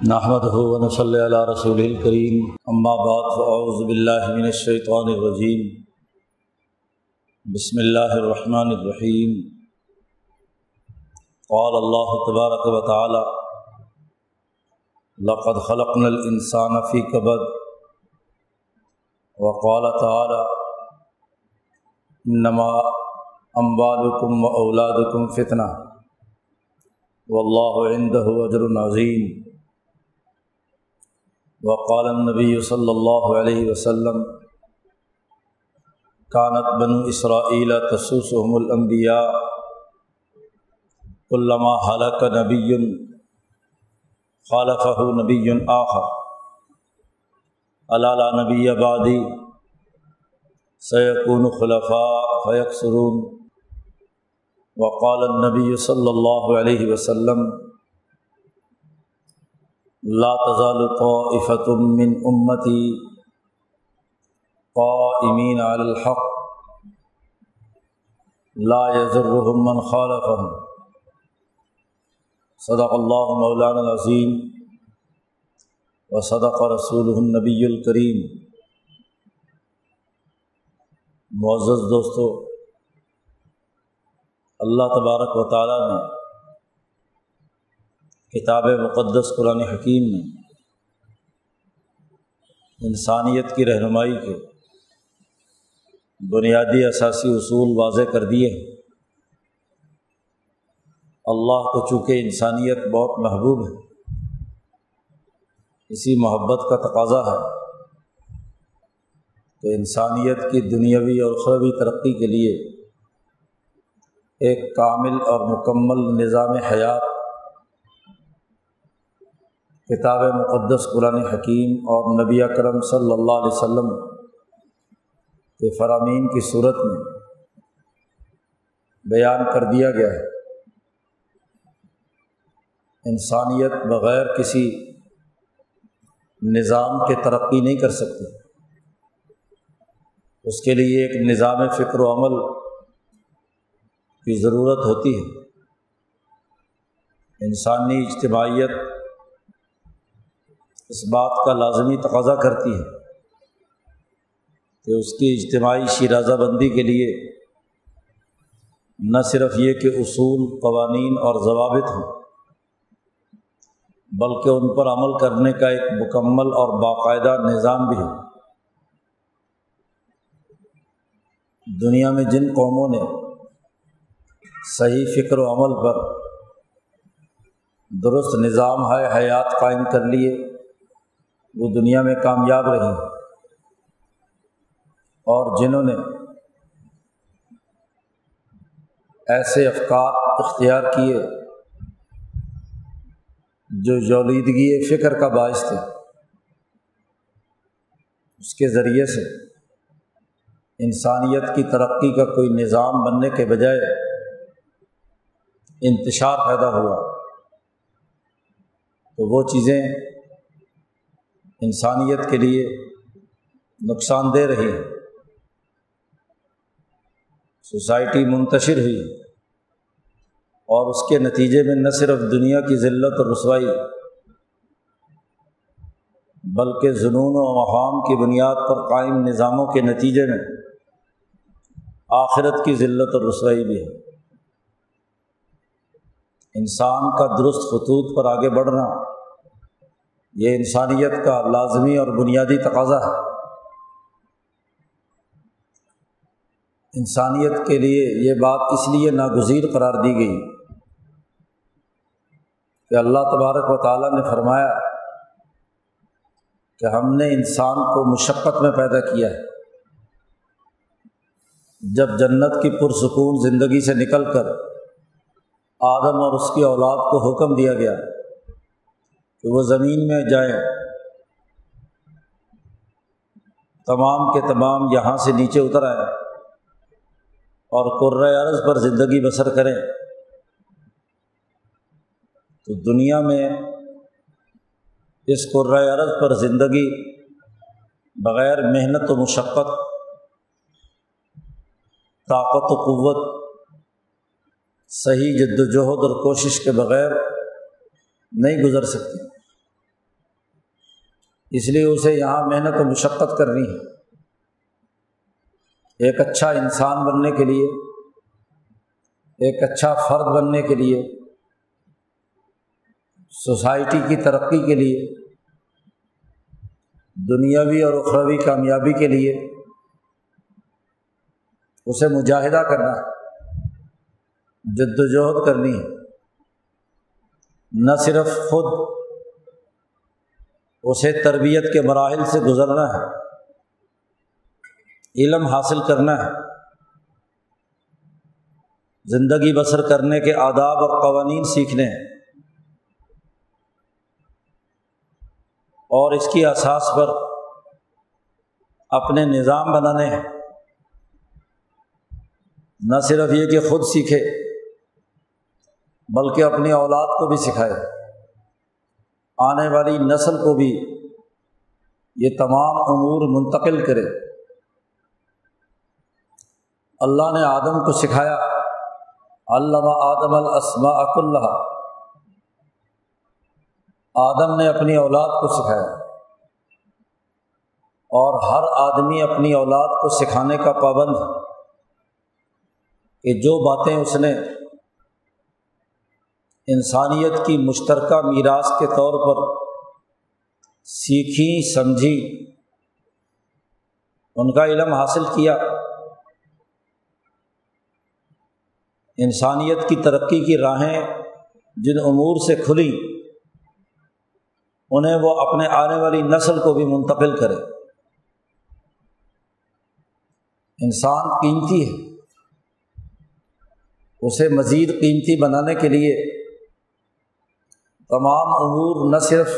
نحمد ہُون صلی اللہ رسول الکریم اما بعد فاعوذ باللہ من الشیطان الرجیم بسم اللہ الرحمن الرحیم قال اللہ تبارک و تعالی لقد خلقنا الانسان فی کبد وقال تعالی انما اموالکم و اولادکم فتنہ واللہ عنده اجر عظیم وقال النبی صلی اللہ علیہ وسلم کانت بنو اسرائیل تسوسهم الانبیاء علامہ حلق نبی خالفہ نبی آخر. علالہ نبی آبادی سیقون خلفاء فیق سرون وقال النبی صلی اللہ علیہ وسلم لا تزال طائفة من امتی قائمین علی الحق. لا يزرهم من خالفهم. صدق اللہ مولانا العظیم و صدق رسول النبی الکریم معزز دوستو، اللہ تبارک و تعالیٰ نے کتاب مقدس قرآن حکیم میں انسانیت کی رہنمائی کے بنیادی اثاثی اصول واضح کر دیے ہیں۔ اللہ کو چونکہ انسانیت بہت محبوب ہے، اسی محبت کا تقاضا ہے کہ انسانیت کی دنیاوی اور خربی ترقی کے لیے ایک کامل اور مکمل نظام حیات کتاب مقدس قرآن حکیم اور نبی اکرم صلی اللہ علیہ وسلم کے فرامین کی صورت میں بیان کر دیا گیا ہے۔ انسانیت بغیر کسی نظام کے ترقی نہیں کر سکتی۔ اس کے لیے ایک نظام فکر و عمل کی ضرورت ہوتی ہے۔ انسانی اجتماعیت اس بات کا لازمی تقاضا کرتی ہے کہ اس کی اجتماعی شیرازہ بندی کے لیے نہ صرف یہ کہ اصول، قوانین اور ضوابط ہوں، بلکہ ان پر عمل کرنے کا ایک مکمل اور باقاعدہ نظام بھی ہو۔ دنیا میں جن قوموں نے صحیح فکر و عمل پر درست نظام ہے حیات قائم کر لیے وہ دنیا میں کامیاب رہی اور جنہوں نے ایسے افکار اختیار کیے جو یولیدگی فکر کا باعث تھے، اس کے ذریعے سے انسانیت کی ترقی کا کوئی نظام بننے کے بجائے انتشار پیدا ہوا۔ تو وہ چیزیں انسانیت کے لیے نقصان دہ رہی ہے۔ سوسائٹی منتشر ہوئی اور اس کے نتیجے میں نہ صرف دنیا کی ذلت اور رسوائی، بلکہ جنون و مقام کی بنیاد پر قائم نظاموں کے نتیجے میں آخرت کی ذلت اور رسوائی بھی ہے۔ انسان کا درست خطوط پر آگے بڑھنا یہ انسانیت کا لازمی اور بنیادی تقاضا ہے۔ انسانیت کے لیے یہ بات اس لیے ناگزیر قرار دی گئی کہ اللہ تبارک و تعالیٰ نے فرمایا کہ ہم نے انسان کو مشقت میں پیدا کیا ہے۔ جب جنت کی پرسکون زندگی سے نکل کر آدم اور اس کی اولاد کو حکم دیا گیا کہ وہ زمین میں جائیں۔ تمام کے تمام یہاں سے نیچے اتر آئیں اور عرض پر زندگی بسر کریں۔ تو دنیا میں اس عرض پر زندگی بغیر محنت و مشقت، طاقت و قوت، صحیح جد وجہد اور کوشش کے بغیر نہیں گزر سکتی۔ اس لیے اسے یہاں محنت و مشقت کرنی ہے۔ ایک اچھا انسان بننے کے لیے، ایک اچھا فرد بننے کے لیے، سوسائٹی کی ترقی کے لیے، دنیاوی اور اخروی کامیابی کے لیے اسے مجاہدہ کرنا ہے جد وجہد کرنی ہے۔ نہ صرف خود، اسے تربیت کے مراحل سے گزرنا ہے، علم حاصل کرنا ہے، زندگی بسر کرنے کے آداب اور قوانین سیکھنے ہیں۔ اور اس کی اساس پر اپنے نظام بنانے ہیں۔ نہ صرف یہ کہ خود سیکھے بلکہ اپنی اولاد کو بھی سکھائے۔ آنے والی نسل کو بھی یہ تمام امور منتقل کرے۔ اللہ نے آدم کو سکھایا علامہ آدم الاسماء اللہ آدم نے اپنی اولاد کو سکھایا۔ اور ہر آدمی اپنی اولاد کو سکھانے کا پابند ہے کہ جو باتیں اس نے انسانیت کی مشترکہ میراث کے طور پر سیکھی، سمجھی، ان کا علم حاصل کیا۔ انسانیت کی ترقی کی راہیں جن امور سے کھلی، انہیں وہ اپنے آنے والی نسل کو بھی منتقل کرے۔ انسان قیمتی ہے۔ اسے مزید قیمتی بنانے کے لیے تمام امور نہ صرف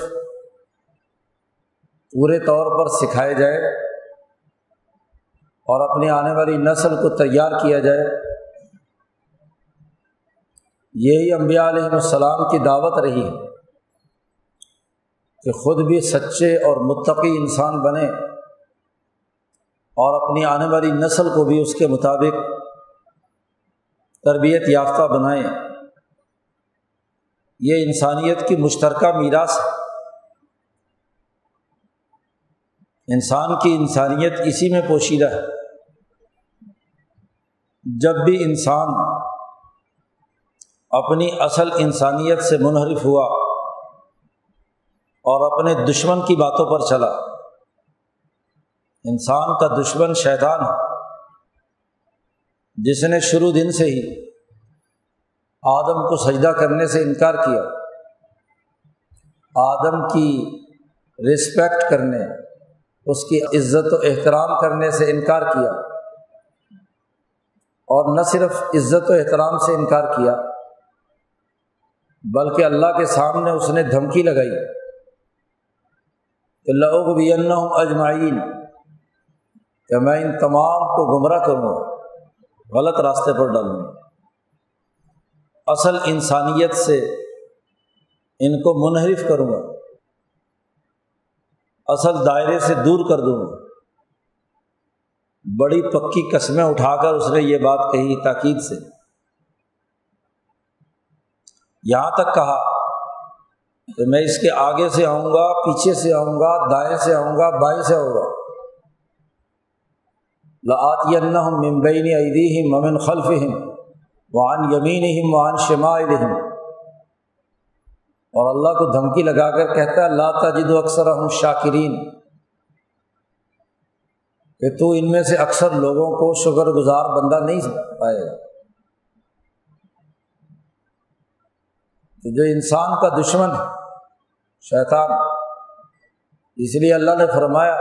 پورے طور پر سکھائے جائے اور اپنی آنے والی نسل کو تیار کیا جائے، یہی امبیا علیہ السلام کی دعوت رہی ہے کہ خود بھی سچے اور متقی انسان بنے اور اپنی آنے والی نسل کو بھی اس کے مطابق تربیت یافتہ بنائیں۔ یہ انسانیت کی مشترکہ میراث ہے۔ انسان کی انسانیت اسی میں پوشیدہ ہے۔ جب بھی انسان اپنی اصل انسانیت سے منحرف ہوا اور اپنے دشمن کی باتوں پر چلا، انسان کا دشمن شیطان ہے۔ جس نے شروع دن سے ہی آدم کو سجدہ کرنے سے انکار کیا۔ آدم کی رسپیکٹ کرنے، اس کی عزت و احترام کرنے سے انکار کیا۔ اور نہ صرف عزت و احترام سے انکار کیا، بلکہ اللہ کے سامنے اس نے دھمکی لگائی۔ کہ لوگ بھی اجمعین کہ میں ان تمام کو گمراہ کروں، غلط راستے پر ڈالوں۔ اصل انسانیت سے ان کو منحرف کروں گا، اصل دائرے سے دور کر دوں گا۔ بڑی پکی قسمیں اٹھا کر اس نے یہ بات کہی تاکید سے۔ یہاں تک کہا کہ میں اس کے آگے سے آؤں گا، پیچھے سے آؤں گا دائیں سے آؤں گا، بائیں سے آؤں گا۔ لاتی ممبئی عیدی ہم ممن خلف ہم وعن یمین وعن شماعل اور اللہ کو دھمکی لگا کر کہتا ہے اللہ تجد اکثر ہم شاکرین۔ کہ تو ان میں سے اکثر لوگوں کو شکر گزار بندہ نہیں پائے گا۔ تو جو انسان کا دشمن ہے، شیطان۔ اس لیے اللہ نے فرمایا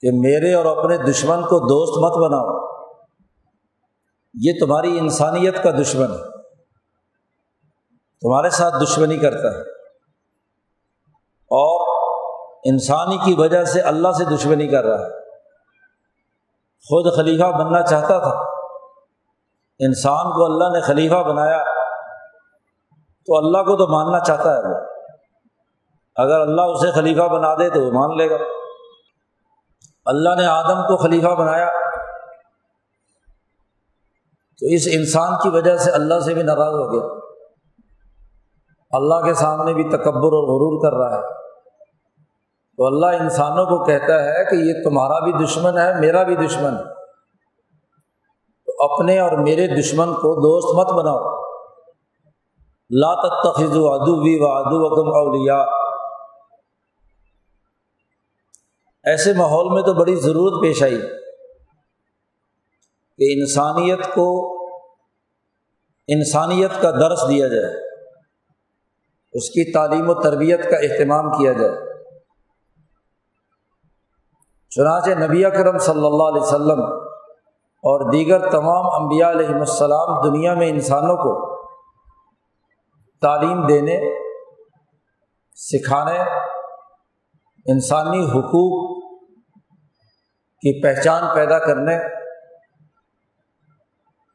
کہ میرے اور اپنے دشمن کو دوست مت بناؤ۔ یہ تمہاری انسانیت کا دشمن ہے۔ تمہارے ساتھ دشمنی کرتا ہے۔ اور انسانی کی وجہ سے اللہ سے دشمنی کر رہا ہے۔ خود خلیفہ بننا چاہتا تھا۔ انسان کو اللہ نے خلیفہ بنایا۔ تو اللہ کو تو ماننا چاہتا ہے وہ۔ اگر اللہ اسے خلیفہ بنا دے تو وہ مان لے گا۔ اللہ نے آدم کو خلیفہ بنایا۔ تو اس انسان کی وجہ سے اللہ سے بھی ناراض ہو گیا۔ اللہ کے سامنے بھی تکبر اور غرور کر رہا ہے۔ تو اللہ انسانوں کو کہتا ہے کہ یہ تمہارا بھی دشمن ہے، میرا بھی دشمن ہے۔ تو اپنے اور میرے دشمن کو دوست مت بناؤ۔ لا تخذ ادو بھی و ادو وکم اولیا ایسے ماحول میں تو بڑی ضرورت پیش آئی۔ کہ انسانیت کو انسانیت کا درس دیا جائے، اس کی تعلیم و تربیت کا اہتمام کیا جائے۔ چنانچہ نبی کرم صلی اللہ علیہ وسلم اور دیگر تمام انبیاء علیہم السلام دنیا میں انسانوں کو تعلیم دینے، سکھانے، انسانی حقوق کی پہچان پیدا کرنے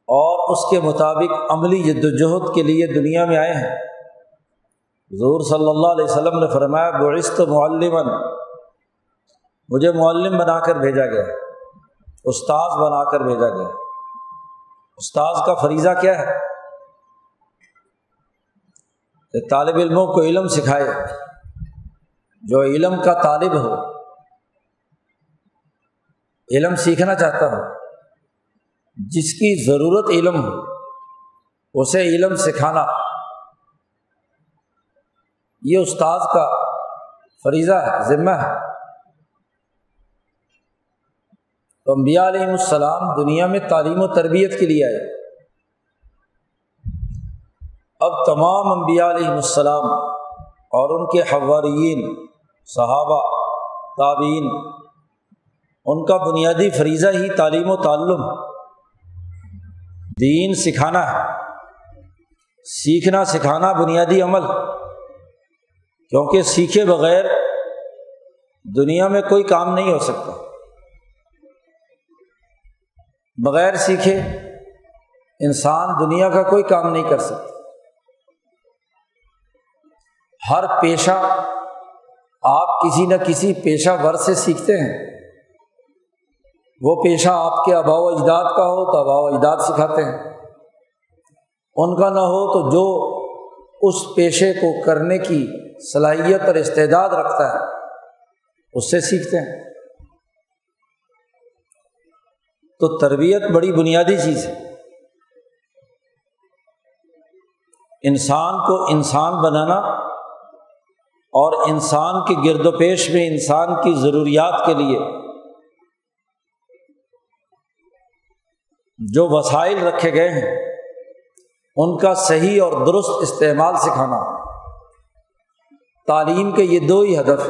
اور اس کے مطابق عملی جد وجہد کے لیے دنیا میں آئے ہیں۔ حضور صلی اللہ علیہ وسلم نے فرمایا، بعثت معلمن مجھے معلم بنا کر بھیجا گیا استاذ بنا کر بھیجا گیا استاذ کا فریضہ کیا ہے؟ کہ طالب علموں کو علم سکھائے، جو علم کا طالب ہو، علم سیکھنا چاہتا ہو۔ جس کی ضرورت علم ہو، اسے علم سکھانا۔ یہ استاذ کا فریضہ ہے، ذمہ ہے۔ تو امبیا علیہم السلام دنیا میں تعلیم و تربیت کے لیے آئے۔ اب تمام انبیاء علیہم السلام اور ان کے حوارین صحابہ تعبین ان کا بنیادی فریضہ ہی تعلیم و تعلم۔ دین سکھانا ہے سیکھنا، سکھانا بنیادی عمل۔ کیونکہ سیکھے بغیر دنیا میں کوئی کام نہیں ہو سکتا۔ بغیر سیکھے انسان دنیا کا کوئی کام نہیں کر سکتا۔ ہر پیشہ آپ کسی نہ کسی پیشہ ور سے سیکھتے ہیں۔ وہ پیشہ آپ کے آبا و اجداد کا ہو تو آبا و اجداد سکھاتے ہیں۔ ان کا نہ ہو تو جو اس پیشے کو کرنے کی صلاحیت اور استعداد رکھتا ہے، اس سے سیکھتے ہیں۔ تو تربیت بڑی بنیادی چیز ہے۔ انسان کو انسان بنانا اور انسان کے گرد و پیش میں انسان کی ضروریات کے لیے جو وسائل رکھے گئے ہیں، ان کا صحیح اور درست استعمال سکھانا۔ تعلیم کے یہ دو ہی ہدف۔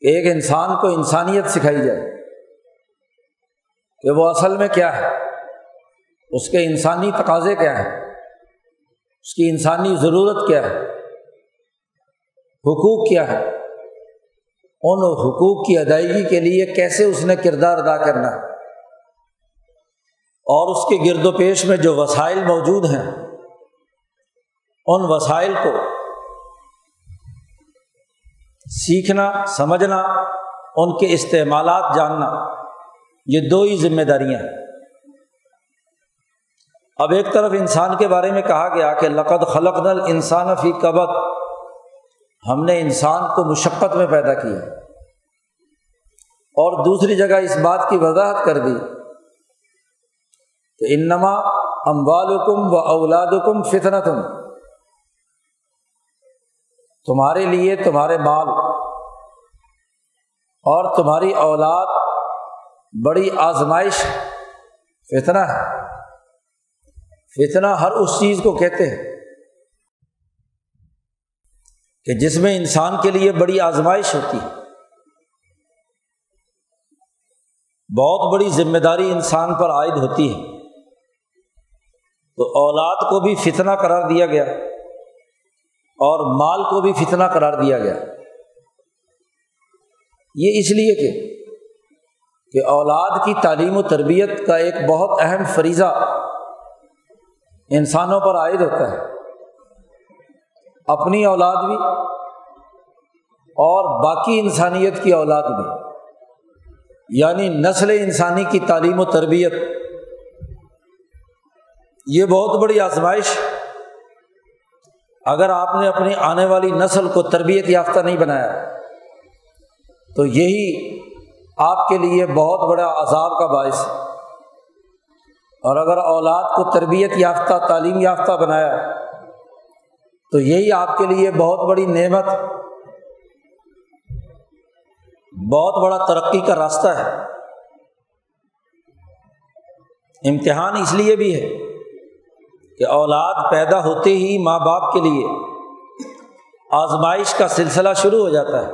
ایک انسان کو انسانیت سکھائی جائے کہ وہ اصل میں کیا ہے، اس کے انسانی تقاضے کیا ہیں، اس کی انسانی ضرورت کیا ہے، حقوق کیا ہے ان حقوق کی ادائیگی کے لیے کیسے اس نے کردار ادا کرنا ہے؟ اور اس کے گرد و پیش میں جو وسائل موجود ہیں، ان وسائل کو سیکھنا، سمجھنا، ان کے استعمالات جاننا، یہ دو ہی ذمہ داریاں ہیں۔ اب ایک طرف انسان کے بارے میں کہا گیا کہ لقد خلق نل انسان فی قبط ہم نے انسان کو مشقت میں پیدا کیا۔ اور دوسری جگہ اس بات کی وضاحت کر دی کہ انما اموالکم و اولادکم فتنتم تمہارے لیے تمہارے مال اور تمہاری اولاد بڑی آزمائش فتنا ہے۔ فتنا ہر اس چیز کو کہتے ہیں کہ جس میں انسان کے لیے بڑی آزمائش ہوتی ہے۔ بہت بڑی ذمہ داری انسان پر عائد ہوتی ہے۔ تو اولاد کو بھی فتنا قرار دیا گیا اور مال کو بھی فتنا قرار دیا گیا۔ یہ اس لیے کہ کہ اولاد کی تعلیم و تربیت کا ایک بہت اہم فریضہ انسانوں پر عائد ہوتا ہے۔ اپنی اولاد بھی اور باقی انسانیت کی اولاد بھی یعنی نسل انسانی کی تعلیم و تربیت۔ یہ بہت بڑی آزمائش اگر آپ نے اپنی آنے والی نسل کو تربیت یافتہ نہیں بنایا تو یہی آپ کے لیے بہت بڑا عذاب کا باعث ہے۔ اور اگر اولاد کو تربیت یافتہ، تعلیم یافتہ بنایا تو یہی آپ کے لیے بہت بڑی نعمت، بہت بڑا ترقی کا راستہ ہے۔ امتحان اس لیے بھی ہے کہ اولاد پیدا ہوتے ہی ماں باپ کے لیے آزمائش کا سلسلہ شروع ہو جاتا ہے۔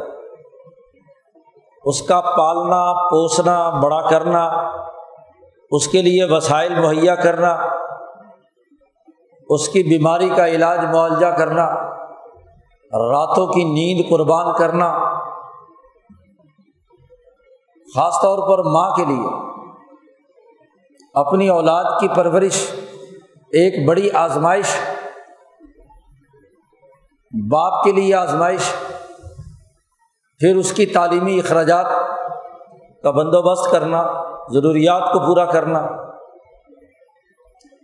اس کا پالنا، پوسنا، بڑا کرنا، اس کے لیے وسائل مہیا کرنا، اس کی بیماری کا علاج معالجہ کرنا، راتوں کی نیند قربان کرنا، خاص طور پر ماں کے لیے، اپنی اولاد کی پرورش ایک بڑی آزمائش، باپ کے لیے آزمائش، پھر اس کی تعلیمی اخراجات کا بندوبست کرنا، ضروریات کو پورا کرنا،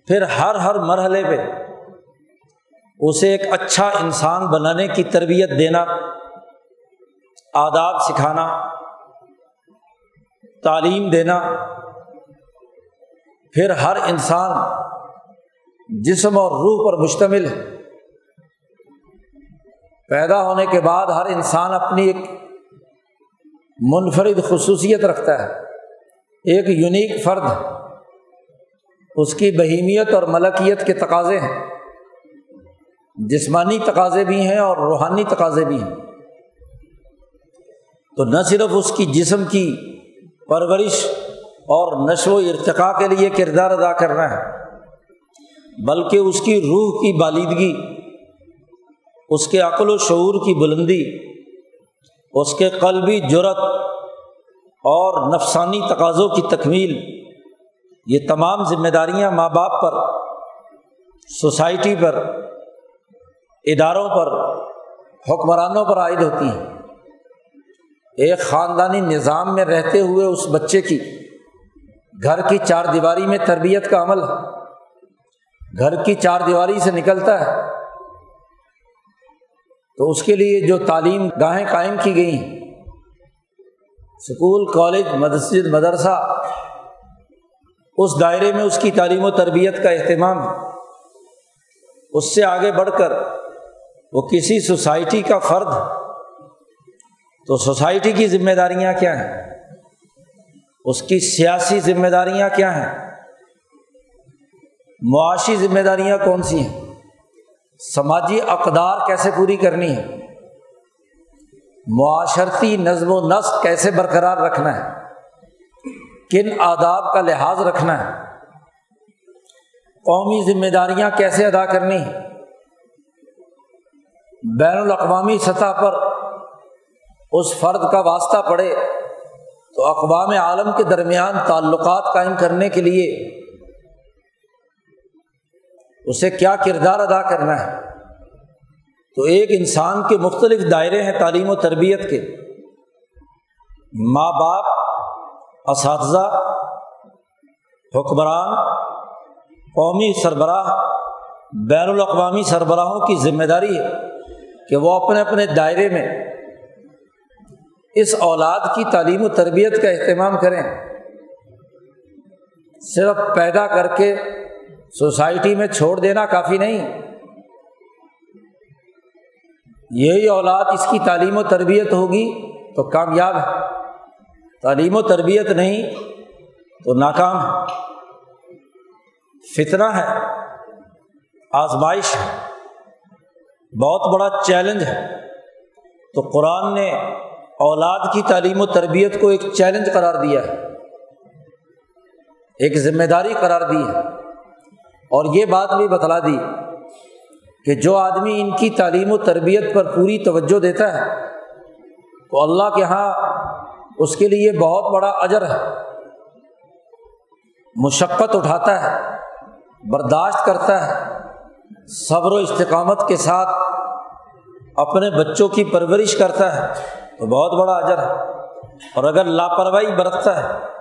پھر ہر ہر مرحلے پہ اسے ایک اچھا انسان بنانے کی تربیت دینا، آداب سکھانا، تعلیم دینا، پھر ہر انسان جسم اور روح پر مشتمل ہے۔ پیدا ہونے کے بعد ہر انسان اپنی ایک منفرد خصوصیت رکھتا ہے، ایک یونیک فرد اس کی بہیمیت اور ملکیت کے تقاضے ہیں۔ جسمانی تقاضے بھی ہیں اور روحانی تقاضے بھی ہیں۔ تو نہ صرف اس کی جسم کی پرورش اور نشو و ارتقاء کے لیے کردار ادا کرنا ہے بلکہ اس کی روح کی بالیدگی، اس کے عقل و شعور کی بلندی، اس کے قلبی جرت اور نفسانی تقاضوں کی تکمیل، یہ تمام ذمہ داریاں ماں باپ پر، سوسائٹی پر، اداروں پر، حکمرانوں پر عائد ہوتی ہیں۔ ایک خاندانی نظام میں رہتے ہوئے اس بچے کی گھر کی چار دیواری میں تربیت کا عمل ہے۔ گھر کی چار دیواری سے نکلتا ہے۔ تو اس کے لیے جو تعلیم گاہیں قائم کی گئی اسکول کالج، مسجد، مدرسہ۔ اس دائرے میں اس کی تعلیم و تربیت کا اہتمام۔ اس سے آگے بڑھ کر وہ کسی سوسائٹی کا فرد۔ تو سوسائٹی کی ذمہ داریاں کیا ہیں؟ اس کی سیاسی ذمہ داریاں کیا ہیں؟ معاشی ذمہ داریاں کون سی ہیں؟ سماجی اقدار کیسے پوری کرنی ہے؟ معاشرتی نظم و نسق کیسے برقرار رکھنا ہے؟ کن آداب کا لحاظ رکھنا ہے؟ قومی ذمہ داریاں کیسے ادا کرنی ہے بین الاقوامی سطح پر اس فرد کا واسطہ پڑے تو اقوام عالم کے درمیان تعلقات قائم کرنے کے لیے اسے کیا کردار ادا کرنا ہے؟ تو ایک انسان کے مختلف دائرے ہیں تعلیم و تربیت کے۔ ماں باپ، اساتذہ، حکمران، قومی سربراہ، بین الاقوامی سربراہوں کی ذمہ داری ہے کہ وہ اپنے اپنے دائرے میں اس اولاد کی تعلیم و تربیت کا اہتمام کریں۔ صرف پیدا کر کے سوسائٹی میں چھوڑ دینا کافی نہیں۔ یہی اولاد اس کی تعلیم و تربیت ہوگی تو کامیاب ہے۔ تعلیم و تربیت نہیں تو ناکام ہے۔ فتنا ہے۔ آزمائش ہے۔ بہت بڑا چیلنج ہے۔ تو قرآن نے اولاد کی تعلیم و تربیت کو ایک چیلنج قرار دیا ہے۔ ایک ذمہ داری قرار دی ہے۔ اور یہ بات بھی بتلا دی کہ جو آدمی ان کی تعلیم و تربیت پر پوری توجہ دیتا ہے، تو اللہ کے یہاں اس کے لیے بہت بڑا اجر ہے۔ مشقت اٹھاتا ہے، برداشت کرتا ہے، صبر و استقامت کے ساتھ اپنے بچوں کی پرورش کرتا ہے، تو بہت بڑا اجر ہے۔ اور اگر لاپرواہی برتتا ہے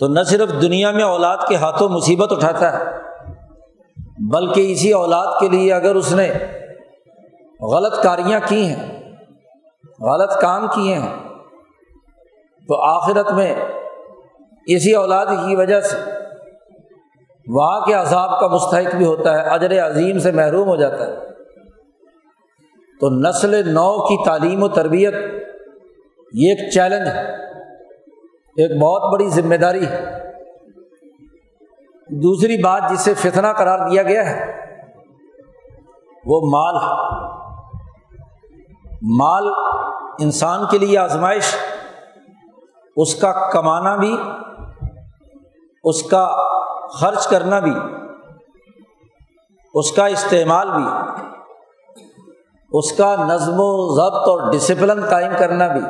تو نہ صرف دنیا میں اولاد کے ہاتھوں مصیبت اٹھاتا ہے، بلکہ اسی اولاد کے لیے اگر اس نے غلط کاریاں کی ہیں، غلط کام کیے ہیں، تو آخرت میں اسی اولاد کی وجہ سے وہاں کے عذاب کا مستحق بھی ہوتا ہے، اجر عظیم سے محروم ہو جاتا ہے۔ تو نسل نو کی تعلیم و تربیت یہ ایک چیلنج ہے۔ ایک بہت بڑی ذمہ داری ہے۔ دوسری بات جسے فتنہ قرار دیا گیا ہے، وہ مال مال انسان کے لیے آزمائش، اس کا کمانا بھی، اس کا خرچ کرنا بھی، اس کا استعمال بھی، اس کا نظم و ضبط اور ڈسپلن قائم کرنا بھی۔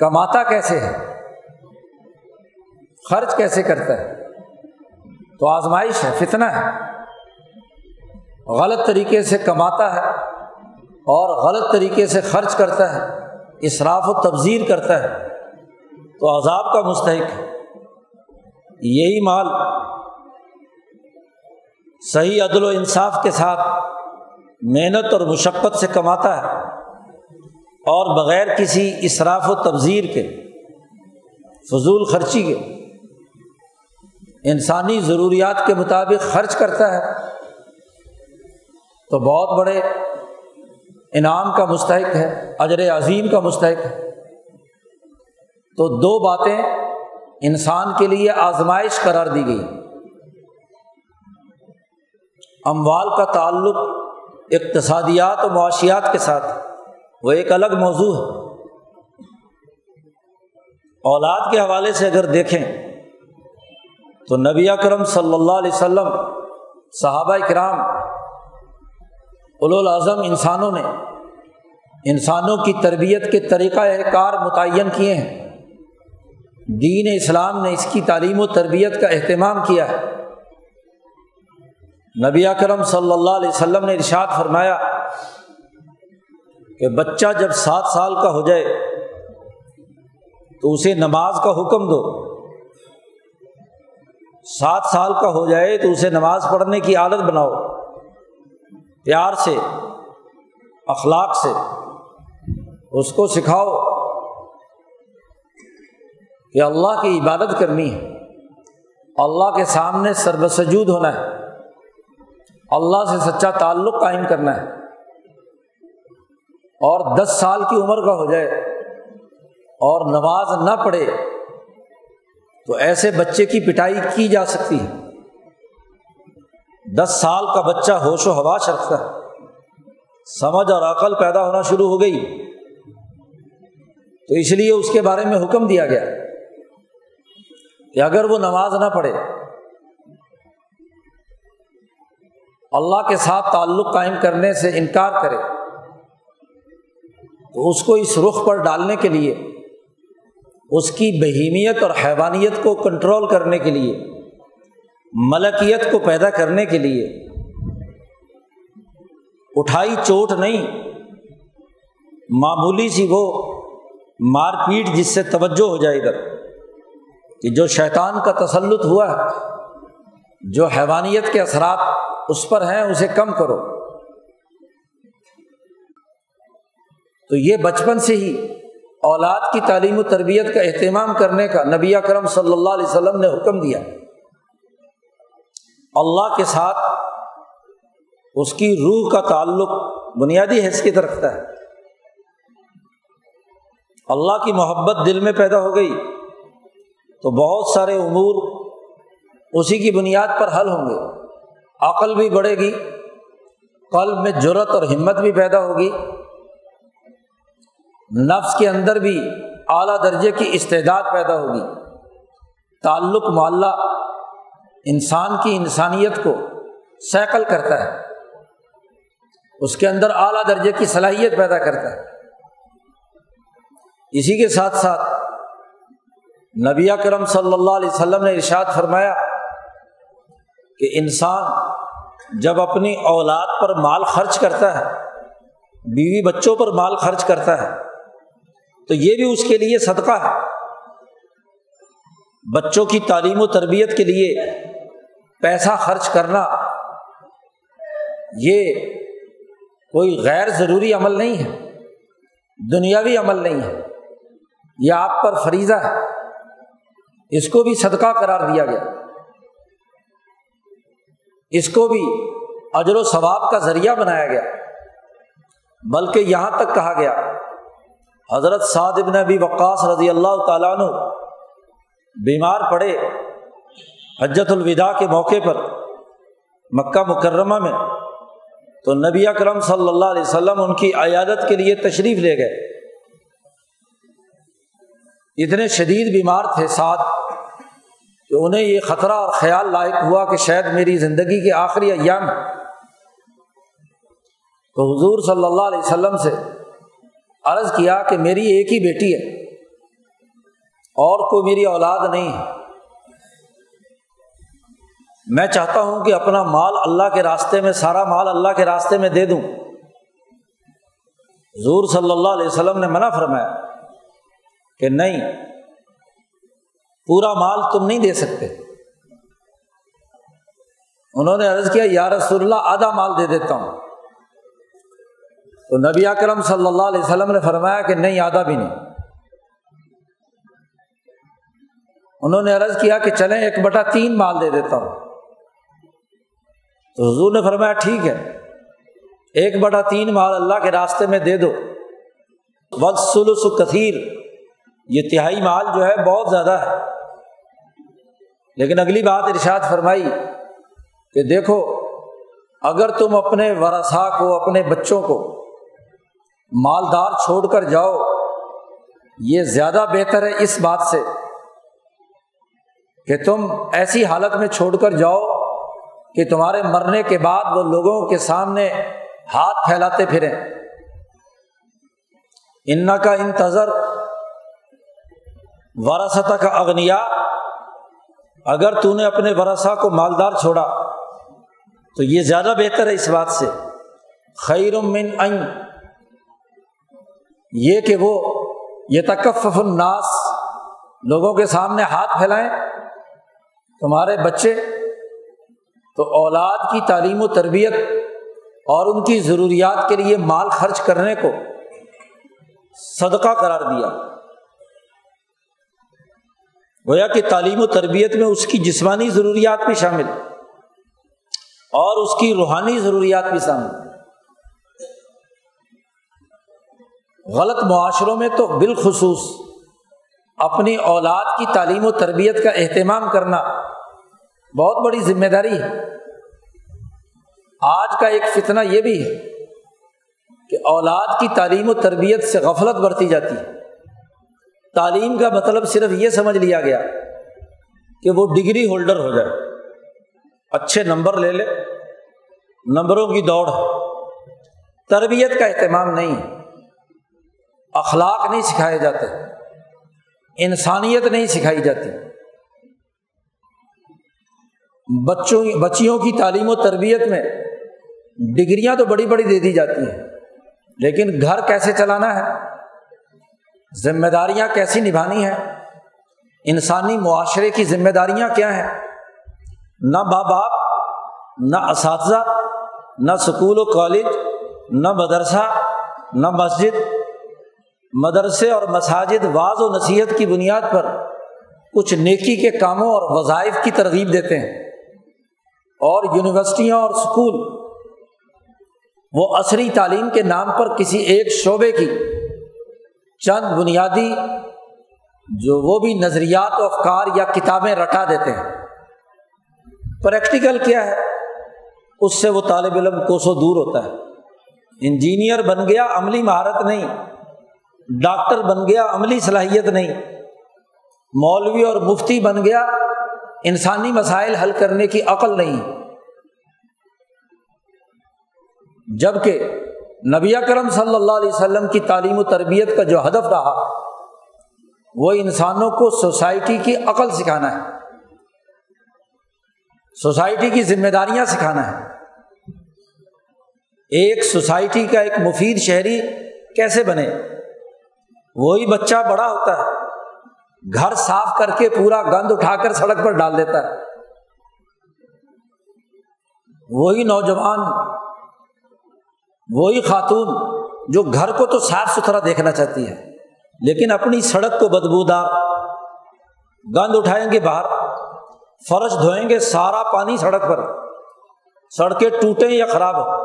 کماتا کیسے ہے؟ خرچ کیسے کرتا ہے؟ تو آزمائش ہے فتنا ہے۔ غلط طریقے سے کماتا ہے اور غلط طریقے سے خرچ کرتا ہے اصراف و تبذیر کرتا ہے، تو عذاب کا مستحق ہے۔ یہی مال صحیح عدل و انصاف کے ساتھ محنت اور مشقت سے کماتا ہے۔ اور بغیر کسی اصراف و تبذیر کے، فضول خرچی کے، انسانی ضروریات کے مطابق خرچ کرتا ہے، تو بہت بڑے انعام کا مستحق ہے، اجر عظیم کا مستحق ہے۔ تو دو باتیں انسان کے لیے آزمائش قرار دی گئی۔ اموال کا تعلق اقتصادیات و معاشیات کے ساتھ وہ ایک الگ موضوع ہے۔ اولاد کے حوالے سے اگر دیکھیں تو نبی اکرم صلی اللہ علیہ وسلم، صحابہ کرام الاظم انسانوں نے انسانوں کی تربیت کے طریقۂ کار متعین کیے ہیں۔ دین اسلام نے اس کی تعلیم و تربیت کا اہتمام کیا ہے۔ نبی اکرم صلی اللہ علیہ وسلم نے ارشاد فرمایا کہ بچہ جب سات سال کا ہو جائے تو اسے نماز کا حکم دو۔ سات سال کا ہو جائے تو اسے نماز پڑھنے کی عادت بناؤ۔ پیار سے، اخلاق سے، اس کو سکھاؤ کہ اللہ کی عبادت کرنی ہے۔ اللہ کے سامنے سربسجود ہونا ہے۔ اللہ سے سچا تعلق قائم کرنا ہے۔ اور دس سال کی عمر کا ہو جائے اور نماز نہ پڑھے تو ایسے بچے کی پٹائی کی جا سکتی ہے۔ دس سال کا بچہ ہوش و حواش رکھتا ہے۔ سمجھ اور عقل پیدا ہونا شروع ہو گئی۔ تو اس لیے اس کے بارے میں حکم دیا گیا کہ اگر وہ نماز نہ پڑھے، اللہ کے ساتھ تعلق قائم کرنے سے انکار کرے۔ تو اس کو اس رخ پر ڈالنے کے لیے، اس کی بہیمیت اور حیوانیت کو کنٹرول کرنے کے لیے، ملکیت کو پیدا کرنے کے لیے، اٹھائی چوٹ نہیں، معمولی سی وہ مار پیٹ جس سے توجہ ہو جائے ادھر، کہ جو شیطان کا تسلط ہوا ہے جو حیوانیت کے اثرات اس پر ہیں، اسے کم کرو۔ تو یہ بچپن سے ہی اولاد کی تعلیم و تربیت کا اہتمام کرنے کا نبی کرم صلی اللہ علیہ وسلم نے حکم دیا۔ اللہ کے ساتھ اس کی روح کا تعلق بنیادی حیثیت رکھتا ہے اللہ کی محبت دل میں پیدا ہو گئی۔ تو بہت سارے امور اسی کی بنیاد پر حل ہوں گے۔ عقل بھی بڑھے گی، قلب میں جرت اور ہمت بھی پیدا ہوگی۔ نفس کے اندر بھی اعلیٰ درجے کی استعداد پیدا ہوگی۔ تعلق معلّہ انسان کی انسانیت کو سیکل کرتا ہے۔ اس کے اندر اعلیٰ درجے کی صلاحیت پیدا کرتا ہے۔ اسی کے ساتھ ساتھ نبی کرم صلی اللہ علیہ وسلم نے ارشاد فرمایا کہ انسان جب اپنی اولاد پر مال خرچ کرتا ہے، بیوی بچوں پر مال خرچ کرتا ہے تو یہ بھی اس کے لیے صدقہ ہے۔ بچوں کی تعلیم و تربیت کے لیے پیسہ خرچ کرنا یہ کوئی غیر ضروری عمل نہیں ہے۔ دنیاوی عمل نہیں ہے۔ یہ آپ پر فریضہ ہے۔ اس کو بھی صدقہ قرار دیا گیا۔ اس کو بھی اجر و ثواب کا ذریعہ بنایا گیا۔ بلکہ یہاں تک کہا گیا حضرت سعد ابن ابی وقاص رضی اللہ تعالیٰ عنہ بیمار پڑے حجت الوداع کے موقع پر مکہ مکرمہ میں، تو نبی اکرم صلی اللہ علیہ وسلم ان کی عیادت کے لیے تشریف لے گئے۔ اتنے شدید بیمار تھے ساتھ کہ انہیں یہ خطرہ اور خیال لائق ہوا کہ شاید میری زندگی کے آخری ایام۔ تو حضور صلی اللہ علیہ وسلم سے عرض کیا کہ میری ایک ہی بیٹی ہے اور کوئی میری اولاد نہیں ہے۔ میں چاہتا ہوں کہ اپنا مال اللہ کے راستے میں، سارا مال اللہ کے راستے میں دے دوں۔ حضور صلی اللہ علیہ وسلم نے منع فرمایا کہ نہیں، پورا مال تم نہیں دے سکتے۔ انہوں نے عرض کیا، یا رسول اللہ، آدھا مال دے دیتا ہوں۔ تو نبی اکرم صلی اللہ علیہ وسلم نے فرمایا کہ نہیں، آدھا بھی نہیں۔ انہوں نے عرض کیا کہ چلیں، ایک بٹا تین مال دے دیتا ہوں۔ تو حضور نے فرمایا، ٹھیک ہے، ایک بٹا تین مال اللہ کے راستے میں دے دو۔ وسلس کثیر یہ تہائی مال جو ہے، بہت زیادہ ہے۔ لیکن اگلی بات ارشاد فرمائی کہ دیکھو، اگر تم اپنے ورثا کو، اپنے بچوں کو مالدار چھوڑ کر جاؤ، یہ زیادہ بہتر ہے اس بات سے کہ تم ایسی حالت میں چھوڑ کر جاؤ کہ تمہارے مرنے کے بعد وہ لوگوں کے سامنے ہاتھ پھیلاتے پھریں۔ ان کا انتظر وراثت کا اگنیا اگر تو نے اپنے ورثہ کو مالدار چھوڑا، تو یہ زیادہ بہتر ہے اس بات سے۔ خیر من این یہ کہ وہ یہ تکف الناس، لوگوں کے سامنے ہاتھ پھیلائیں۔ تمہارے بچے، تو اولاد کی تعلیم و تربیت اور ان کی ضروریات کے لیے مال خرچ کرنے کو صدقہ قرار دیا۔ گویا کہ تعلیم و تربیت میں اس کی جسمانی ضروریات بھی شامل اور اس کی روحانی ضروریات بھی شامل۔ غلط معاشروں میں تو بالخصوص اپنی اولاد کی تعلیم و تربیت کا اہتمام کرنا بہت بڑی ذمہ داری ہے۔ آج کا ایک فتنہ یہ بھی ہے کہ اولاد کی تعلیم و تربیت سے غفلت برتی جاتی ہے۔ تعلیم کا مطلب صرف یہ سمجھ لیا گیا کہ وہ ڈگری ہولڈر ہو جائے۔ اچھے نمبر لے لے، نمبروں کی دوڑ۔ تربیت کا اہتمام نہیں۔ اخلاق نہیں سکھائے جاتے، انسانیت نہیں سکھائی جاتی۔ بچوں بچیوں کی تعلیم و تربیت میں ڈگریاں تو بڑی بڑی دے دی جاتی ہیں، لیکن گھر کیسے چلانا ہے؟ ذمہ داریاں کیسی نبھانی ہیں؟ انسانی معاشرے کی ذمہ داریاں کیا ہیں؟ نہ ماں باپ، نہ اساتذہ، نہ اسکول و کالج، نہ مدرسہ، نہ مسجد مدرسے اور مساجد بعض و نصیحت کی بنیاد پر کچھ نیکی کے کاموں اور وظائف کی ترغیب دیتے ہیں۔ اور یونیورسٹیاں اور اسکول وہ عصری تعلیم کے نام پر کسی ایک شعبے کی چند بنیادی جو وہ بھی نظریات و افکار یا کتابیں رٹا دیتے ہیں۔ پریکٹیکل کیا ہے؟ اس سے وہ طالب علم کوسوں دور ہوتا ہے۔ انجینئر بن گیا، عملی مہارت نہیں۔ ڈاکٹر بن گیا، عملی صلاحیت نہیں۔ مولوی اور مفتی بن گیا، انسانی مسائل حل کرنے کی عقل نہیں۔ جبکہ نبی کرم صلی اللہ علیہ وسلم کی تعلیم و تربیت کا جو ہدف رہا، وہ انسانوں کو سوسائٹی کی عقل سکھانا ہے۔ سوسائٹی کی ذمہ داریاں سکھانا ہے۔ ایک سوسائٹی کا ایک مفید شہری کیسے بنے؟ وہی بچہ بڑا ہوتا ہے۔ گھر صاف کر کے پورا گند اٹھا کر سڑک پر ڈال دیتا ہے۔ وہی نوجوان، وہی خاتون جو گھر کو تو صاف ستھرا دیکھنا چاہتی ہے، لیکن اپنی سڑک کو بدبودار، گند اٹھائیں گے باہر، فرش دھوئیں گے سارا پانی سڑک پر، سڑکیں ٹوٹیں یا خراب ہو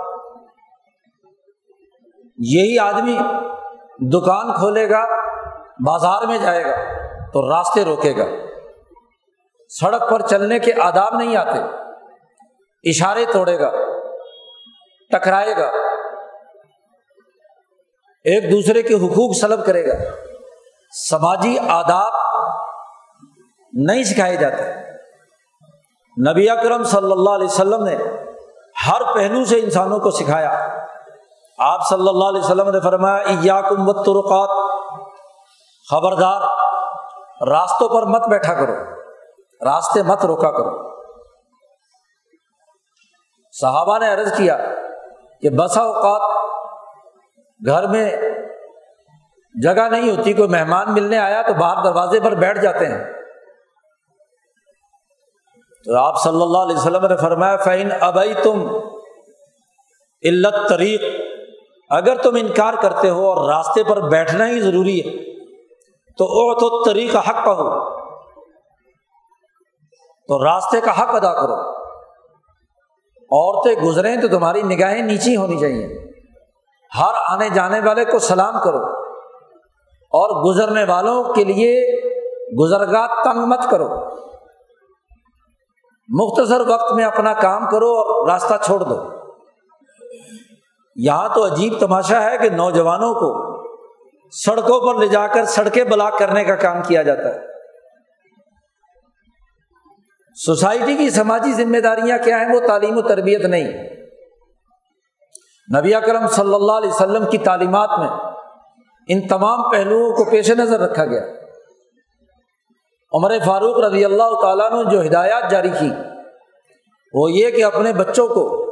یہی آدمی دکان کھولے گا، بازار میں جائے گا، تو راستے روکے گا۔ سڑک پر چلنے کے آداب نہیں آتے۔ اشارے توڑے گا، ٹکرائے گا۔ ایک دوسرے کے حقوق سلب کرے گا۔ سماجی آداب نہیں سکھائے جاتے۔ نبی اکرم صلی اللہ علیہ وسلم نے ہر پہلو سے انسانوں کو سکھایا۔ آپ صلی اللہ علیہ وسلم نے فرمایا کم ترقات خبردار، راستوں پر مت بیٹھا کرو، راستے مت روکا کرو۔ صحابہ نے عرض کیا کہ بسا اوقات گھر میں جگہ نہیں ہوتی، کوئی مہمان ملنے آیا تو باہر دروازے پر بیٹھ جاتے ہیں۔ تو آپ صلی اللہ علیہ وسلم نے فرمایا فین ابئی تم علت طریق اگر تم انکار کرتے ہو اور راستے پر بیٹھنا ہی ضروری ہے، تو او تو طریق حق کا ہو تو راستے کا حق ادا کرو۔ عورتیں گزریں تو تمہاری نگاہیں نیچی ہونی چاہیے۔ ہر آنے جانے والے کو سلام کرو۔ اور گزرنے والوں کے لیے گزرگاہ تنگ مت کرو۔ مختصر وقت میں اپنا کام کرو اور راستہ چھوڑ دو۔ یہاں تو عجیب تماشا ہے کہ نوجوانوں کو سڑکوں پر لے جا کر سڑکیں بلاک کرنے کا کام کیا جاتا ہے۔ سوسائٹی کی سماجی ذمہ داریاں کیا ہیں؟ وہ تعلیم و تربیت نہیں۔ نبی اکرم صلی اللہ علیہ وسلم کی تعلیمات میں ان تمام پہلوؤں کو پیش نظر رکھا گیا۔ عمر فاروق رضی اللہ تعالیٰ نے جو ہدایات جاری کی، وہ یہ کہ اپنے بچوں کو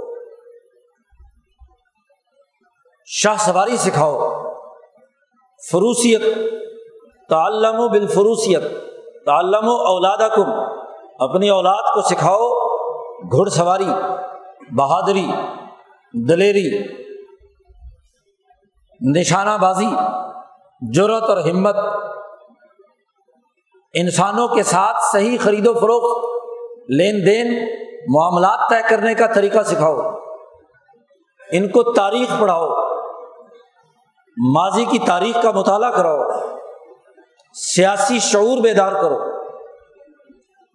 شاہ سواری سکھاؤ۔ فروسیت تعلم و بالفروسیت تعلم و اولاد کم اپنی اولاد کو سکھاؤ۔ گھڑ سواری، بہادری، دلیری، نشانہ بازی جرت اور ہمت۔ انسانوں کے ساتھ صحیح خرید و فروخت، لین دین، معاملات طے کرنے کا طریقہ سکھاؤ۔ ان کو تاریخ پڑھاؤ۔ ماضی کی تاریخ کا مطالعہ کراؤ، سیاسی شعور بیدار کرو،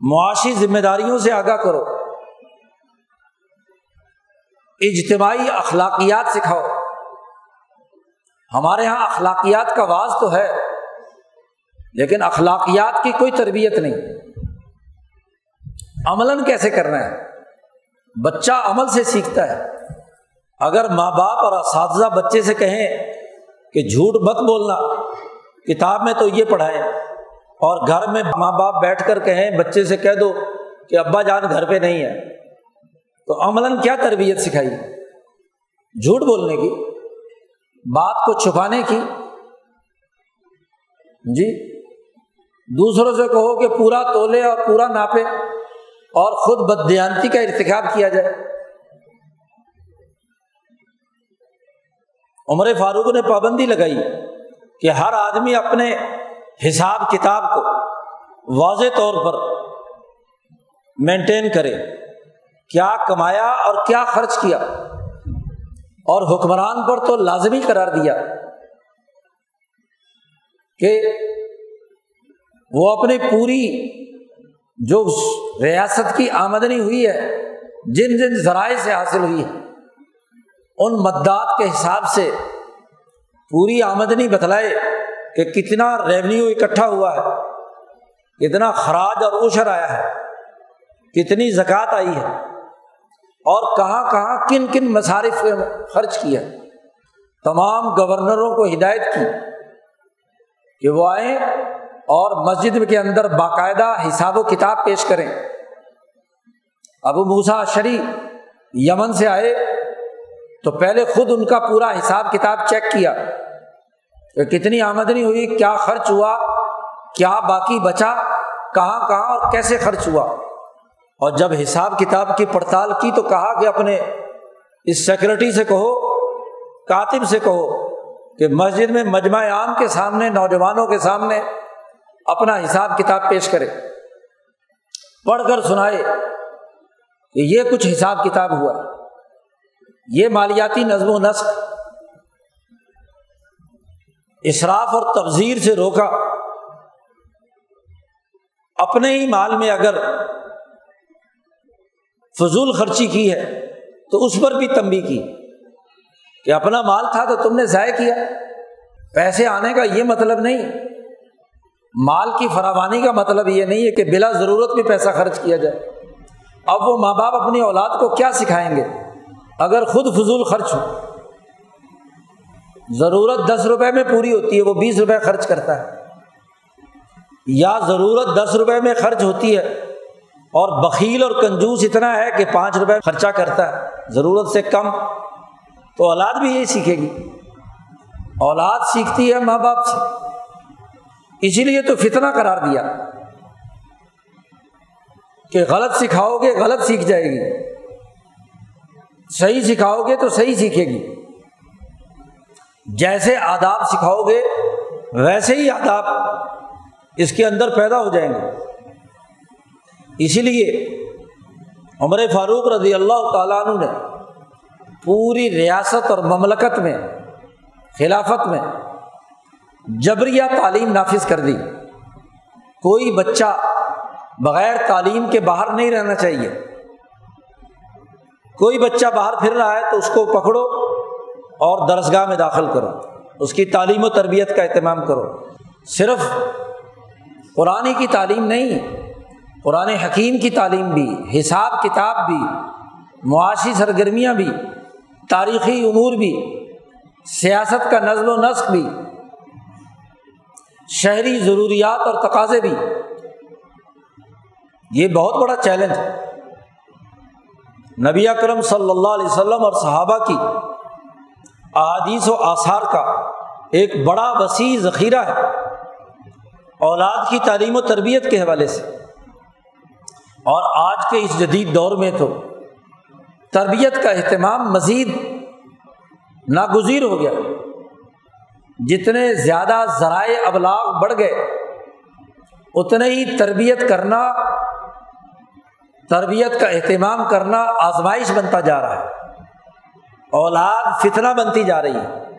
معاشی ذمہ داریوں سے آگاہ کرو، اجتماعی اخلاقیات سکھاؤ۔ ہمارے یہاں اخلاقیات کا واز تو ہے، لیکن اخلاقیات کی کوئی تربیت نہیں۔ عمل کیسے کرنا ہے؟ بچہ عمل سے سیکھتا ہے۔ اگر ماں باپ اور اساتذہ بچے سے کہیں کہ جھوٹ مت بولنا۔ کتاب میں تو یہ پڑھائیں اور گھر میں ماں باپ بیٹھ کر کہیں، بچے سے کہہ دو کہ ابا جان گھر پہ نہیں ہے۔ تو عملاً کیا تربیت سکھائی؟ جھوٹ بولنے کی، بات کو چھپانے کی۔ جی دوسروں سے کہو کہ پورا تولے اور پورا ناپے اور خود بدیانتی کا ارتخاب کیا جائے۔ عمر فاروق نے پابندی لگائی کہ ہر آدمی اپنے حساب کتاب کو واضح طور پر مینٹین کرے، کیا کمایا اور کیا خرچ کیا۔ اور حکمران پر تو لازمی قرار دیا کہ وہ اپنی پوری جو ریاست کی آمدنی ہوئی ہے، جن جن ذرائع سے حاصل ہوئی ہے ان مدات کے حساب سے پوری آمدنی بتلائے کہ کتنا ریونیو اکٹھا ہوا ہے، کتنا خراج اور اوشر آیا ہے، کتنی زکوٰۃ آئی ہے، اور کہاں کہاں کن کن مصارف خرچ کیا۔ تمام گورنروں کو ہدایت کی کہ وہ آئیں اور مسجد کے اندر باقاعدہ حساب و کتاب پیش کریں۔ ابو موسا شری یمن سے آئے۔ تو پہلے خود ان کا پورا حساب کتاب چیک کیا کہ کتنی آمدنی ہوئی، کیا خرچ ہوا، کیا باقی بچا، کہاں کہاں اور کیسے خرچ ہوا۔ اور جب حساب کتاب کی پڑتال کی تو کہا کہ اپنے اس سیکورٹی سے کہو، کاتب سے کہو کہ مسجد میں مجمع عام کے سامنے، نوجوانوں کے سامنے اپنا حساب کتاب پیش کرے۔ پڑھ کر سنائے کہ یہ کچھ حساب کتاب ہوا۔ یہ مالیاتی نظم و نسق اصراف اور تبزیر سے روکا۔ اپنے ہی مال میں اگر فضول خرچی کی ہے، تو اس پر بھی تمبی کی کہ اپنا مال تھا تو تم نے ضائع کیا۔ پیسے آنے کا یہ مطلب نہیں۔ مال کی فراوانی کا مطلب یہ نہیں ہے کہ بلا ضرورت بھی پیسہ خرچ کیا جائے۔ اب وہ ماں باپ اپنی اولاد کو کیا سکھائیں گے؟ اگر خود فضول خرچ ہو، ضرورت دس روپے میں پوری ہوتی ہے، وہ بیس روپے خرچ کرتا ہے۔ یا ضرورت دس روپے میں خرچ ہوتی ہے اور بکیل اور کنجوس اتنا ہے کہ پانچ روپے خرچہ کرتا ہے، ضرورت سے کم تو اولاد بھی یہی سیکھے گی۔ اولاد سیکھتی ہے ماں باپ سے۔ اسی لیے تو فتنا قرار دیا کہ غلط سکھاؤ گے، غلط سیکھ جائے گی۔ صحیح سکھاؤ گے تو صحیح سیکھے گی۔ جیسے آداب سکھاؤ گے، ویسے ہی آداب اس کے اندر پیدا ہو جائیں گے۔ اسی لیے عمر فاروق رضی اللہ تعالیٰ عنہ نے پوری ریاست اور مملکت میں، خلافت میں جبریہ تعلیم نافذ کر دی۔ کوئی بچہ بغیر تعلیم کے باہر نہیں رہنا چاہیے۔ کوئی بچہ باہر پھر رہا ہے تو اس کو پکڑو اور درسگاہ میں داخل کرو، اس کی تعلیم و تربیت کا اہتمام کرو۔ صرف قرآن کی تعلیم نہیں، قرآن حکیم کی تعلیم بھی، حساب کتاب بھی، معاشی سرگرمیاں بھی، تاریخی امور بھی، سیاست کا نظم و نسق بھی، شہری ضروریات اور تقاضے بھی۔ یہ بہت بڑا چیلنج ہے۔ نبی اکرم صلی اللہ علیہ وسلم اور صحابہ کی احادیث و آثار کا ایک بڑا وسیع ذخیرہ ہے۔ اولاد کی تعلیم و تربیت کے حوالے سے۔ اور آج کے اس جدید دور میں تو تربیت کا اہتمام مزید ناگزیر ہو گیا۔ جتنے زیادہ ذرائع ابلاغ بڑھ گئے، اتنے ہی تربیت کرنا تربیت کا اہتمام کرنا آزمائش بنتا جا رہا ہے۔ اولاد فتنا بنتی جا رہی ہے۔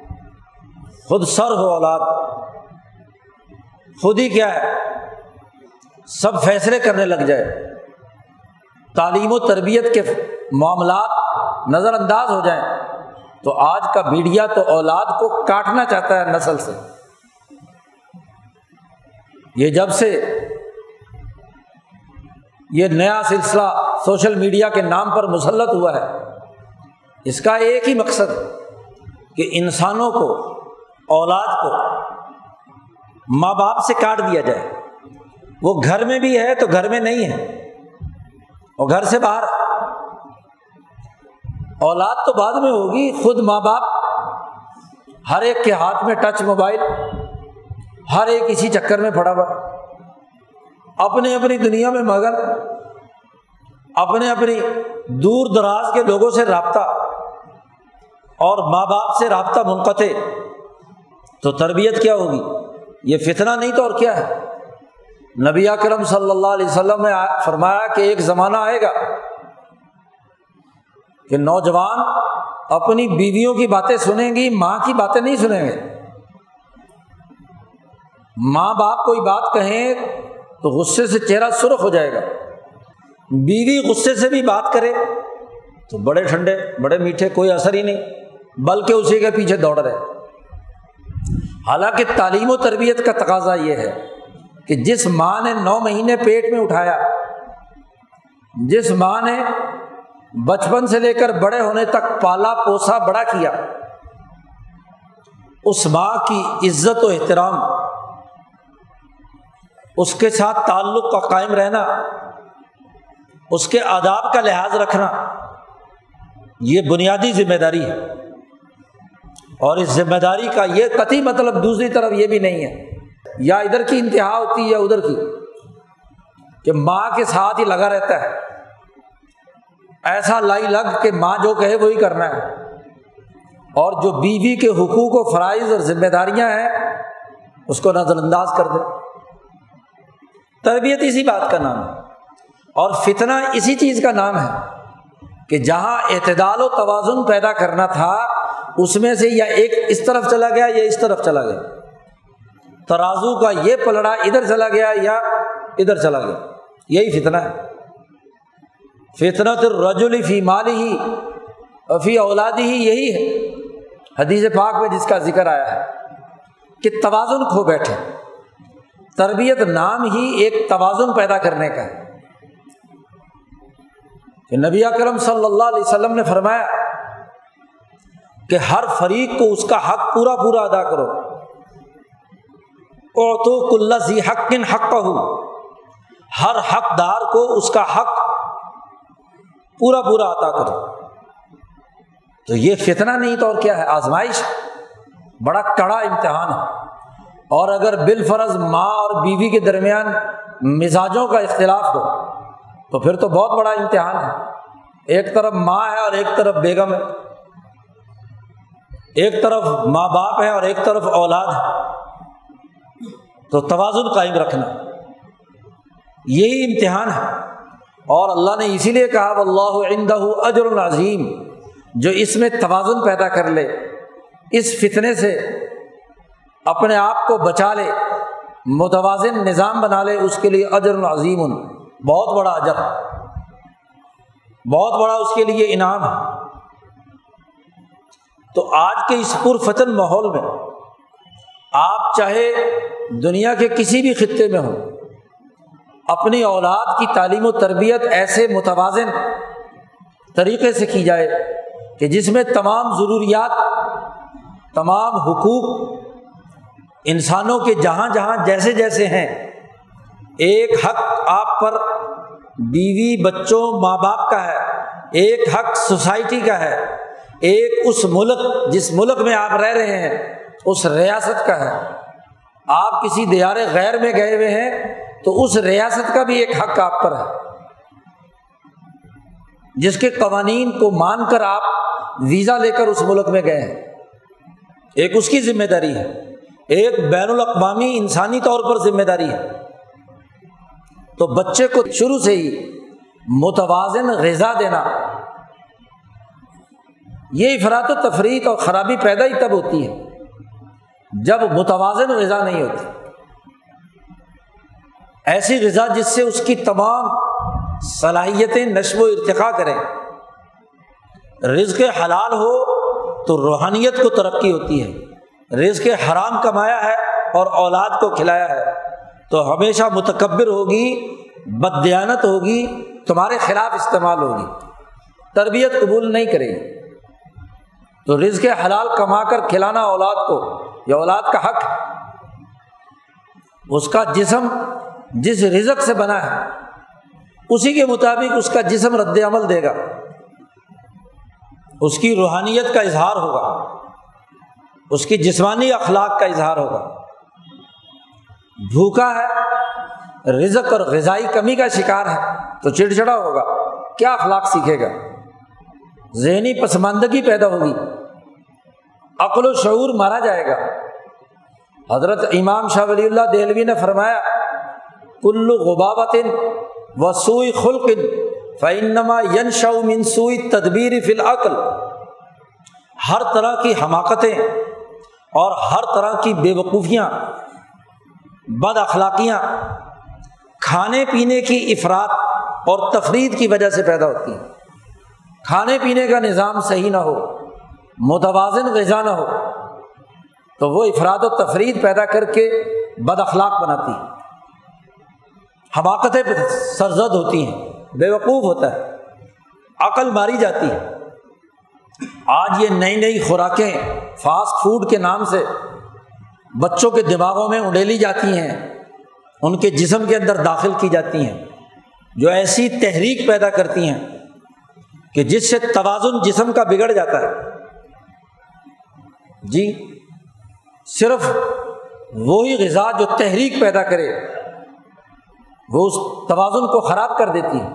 خود سر ہو اولاد۔ خود ہی کیا ہے؟ سب فیصلے کرنے لگ جائے۔ تعلیم و تربیت کے معاملات نظر انداز ہو جائیں۔ تو آج کا میڈیا تو اولاد کو کاٹنا چاہتا ہے نسل سے۔ یہ جب سے یہ نیا سلسلہ سوشل میڈیا کے نام پر مسلط ہوا ہے۔ اس کا ایک ہی مقصد کہ انسانوں کو، اولاد کو ماں باپ سے کاٹ دیا جائے۔ وہ گھر میں بھی ہے تو گھر میں نہیں ہے۔ اور گھر سے باہر۔ اولاد تو بعد میں ہوگی، خود ماں باپ ہر ایک کے ہاتھ میں ٹچ موبائل، ہر ایک اسی چکر میں پڑا ہوا۔ اپنی اپنی دنیا میں مگن اپنے اپنی دور دراز کے لوگوں سے رابطہ اور ماں باپ سے رابطہ منقطع تو تربیت کیا ہوگی؟ یہ فتنا نہیں تو اور کیا ہے؟ نبی اکرم صلی اللہ علیہ وسلم نے فرمایا کہ ایک زمانہ آئے گا کہ نوجوان اپنی بیویوں کی باتیں سنیں گی، ماں کی باتیں نہیں سنیں گے۔ ماں باپ کوئی بات کہیں تو غصے سے چہرہ سرخ ہو جائے گا۔ بیوی غصے سے بھی بات کرے۔ تو بڑے ٹھنڈے، بڑے میٹھے، کوئی اثر ہی نہیں۔ بلکہ اسی کے پیچھے دوڑ رہے۔ حالانکہ تعلیم و تربیت کا تقاضا یہ ہے کہ جس ماں نے نو مہینے پیٹ میں اٹھایا، جس ماں نے بچپن سے لے کر بڑے ہونے تک پالا پوسا بڑا کیا، اس ماں کی عزت و احترام اس کے ساتھ تعلق کا قائم رہنا، اس کے آداب کا لحاظ رکھنا، یہ بنیادی ذمہ داری ہے۔ اور اس ذمہ داری کا یہ قطعی مطلب دوسری طرف یہ بھی نہیں ہے۔ یا ادھر کی انتہا ہوتی ہے یا ادھر کی۔ کہ ماں کے ساتھ ہی لگا رہتا ہے۔ ایسا لائی لگ کہ ماں جو کہے وہی کرنا ہے۔ اور جو بیوی کے حقوق و فرائض اور ذمہ داریاں ہیں، اس کو نظر انداز کر دے تربیت اسی بات کا نام ہے اور فتنہ اسی چیز کا نام ہے کہ جہاں اعتدال و توازن پیدا کرنا تھا، اس میں سے یا ایک اس طرف چلا گیا یا اس طرف چلا گیا۔ ترازو کا یہ پلڑا ادھر چلا گیا یا ادھر چلا گیا۔ یہی فتنا ہے۔ فطرت الرجل فی مالی ہی فی اولادی ہی یہی ہے۔ حدیث پاک میں جس کا ذکر آیا ہے کہ توازن کھو بیٹھے۔ تربیت نام ہی ایک توازن پیدا کرنے کا ہے۔ کہ نبی کرم صلی اللہ علیہ وسلم نے فرمایا کہ ہر فریق کو اس کا حق پورا پورا ادا کرو۔ او تو کل حق کن حق کا ہر حقدار کو اس کا حق پورا پورا ادا کرو۔ تو یہ فتنہ نہیں تو اور کیا ہے؟ آزمائش۔ بڑا کڑا امتحان ہے۔ اور اگر بال فرض ماں اور بیوی کے درمیان مزاجوں کا اختلاف ہو، تو پھر تو بہت بڑا امتحان ہے۔ ایک طرف ماں ہے اور ایک طرف بیگم ہے۔ ایک طرف ماں باپ ہے اور ایک طرف اولاد ہے۔ تو توازن قائم رکھنا۔ یہی امتحان ہے۔ اور اللہ نے اسی لیے کہا اللہ عندہ اجر العظیم جو اس میں توازن پیدا کر لے، اس فتنے سے اپنے آپ کو بچا لے، متوازن نظام بنا لے، اس کے لیے اجر العظیم بہت بڑا اجر، بہت بڑا اس کے لیے انعام۔ ہے تو آج کے اس پرفتن ماحول میں آپ چاہے دنیا کے کسی بھی خطے میں ہوں، اپنی اولاد کی تعلیم و تربیت ایسے متوازن طریقے سے کی جائے کہ جس میں تمام ضروریات، تمام حقوق انسانوں کے جہاں جہاں جیسے جیسے ہیں، ایک حق آپ پر بیوی بچوں ماں باپ کا ہے، ایک حق سوسائٹی کا ہے، ایک اس ملک جس ملک میں آپ رہ رہے ہیں، اس ریاست کا ہے۔ آپ کسی دیار غیر میں گئے ہوئے ہیں تو اس ریاست کا بھی ایک حق آپ پر ہے۔ جس کے قوانین کو مان کر آپ ویزا لے کر اس ملک میں گئے ہیں۔ ایک اس کی ذمہ داری ہے۔ ایک بین الاقوامی انسانی طور پر ذمہ داری ہے۔ تو بچے کو شروع سے ہی متوازن غذا دینا، یہ افراد و تفریح اور خرابی پیدا ہی تب ہوتی ہے جب متوازن غذا نہیں ہوتی۔ ایسی غذا جس سے اس کی تمام صلاحیتیں نشو و ارتقا کریں۔ رزق حلال ہو تو روحانیت کو ترقی ہوتی ہے۔ رزق حرام کمایا ہے اور اولاد کو کھلایا ہے، تو ہمیشہ متکبر ہوگی بدیانت ہوگی، تمہارے خلاف استعمال ہوگی۔ تربیت قبول نہیں کرے گی۔ تو رزق حلال کما کر کھلانا اولاد کو، یہ اولاد کا حق۔ اس کا جسم جس رزق سے بنا ہے، اسی کے مطابق اس کا جسم رد عمل دے گا۔ اس کی روحانیت کا اظہار ہوگا۔ اس کی جسمانی اخلاق کا اظہار ہوگا۔ بھوکا ہے، رزق اور غذائی کمی کا شکار ہے، تو چڑچڑا ہوگا۔ کیا اخلاق سیکھے گا؟ ذہنی پسماندگی پیدا ہوگی۔ عقل و شعور مارا جائے گا۔ حضرت امام شاہ ولی اللہ دہلوی نے فرمایا کلو غبابت وسوئی خلق فعنما ین شو منسوئی تدبیر فی العقل۔ ہر طرح کی حماقتیں اور ہر طرح کی بے وقوفیاں، بد اخلاقیاں، کھانے پینے کی افراد اور تفرید کی وجہ سے پیدا ہوتی ہیں۔ کھانے پینے کا نظام صحیح نہ ہو، متوازن غذا نہ ہو، تو وہ افراد و تفرید پیدا کر کے بد اخلاق بناتی حماقتیں سرزد ہوتی ہیں، بے وقوف ہوتا ہے، عقل ماری جاتی ہے۔ آج یہ نئی نئی خوراکیں فاسٹ فوڈ کے نام سے بچوں کے دماغوں میں اڈیلی جاتی ہیں، ان کے جسم کے اندر داخل کی جاتی ہیں، جو ایسی تحریک پیدا کرتی ہیں کہ جس سے توازن جسم کا بگڑ جاتا ہے۔ جی صرف وہی غذا جو تحریک پیدا کرے، وہ اس توازن کو خراب کر دیتی ہے۔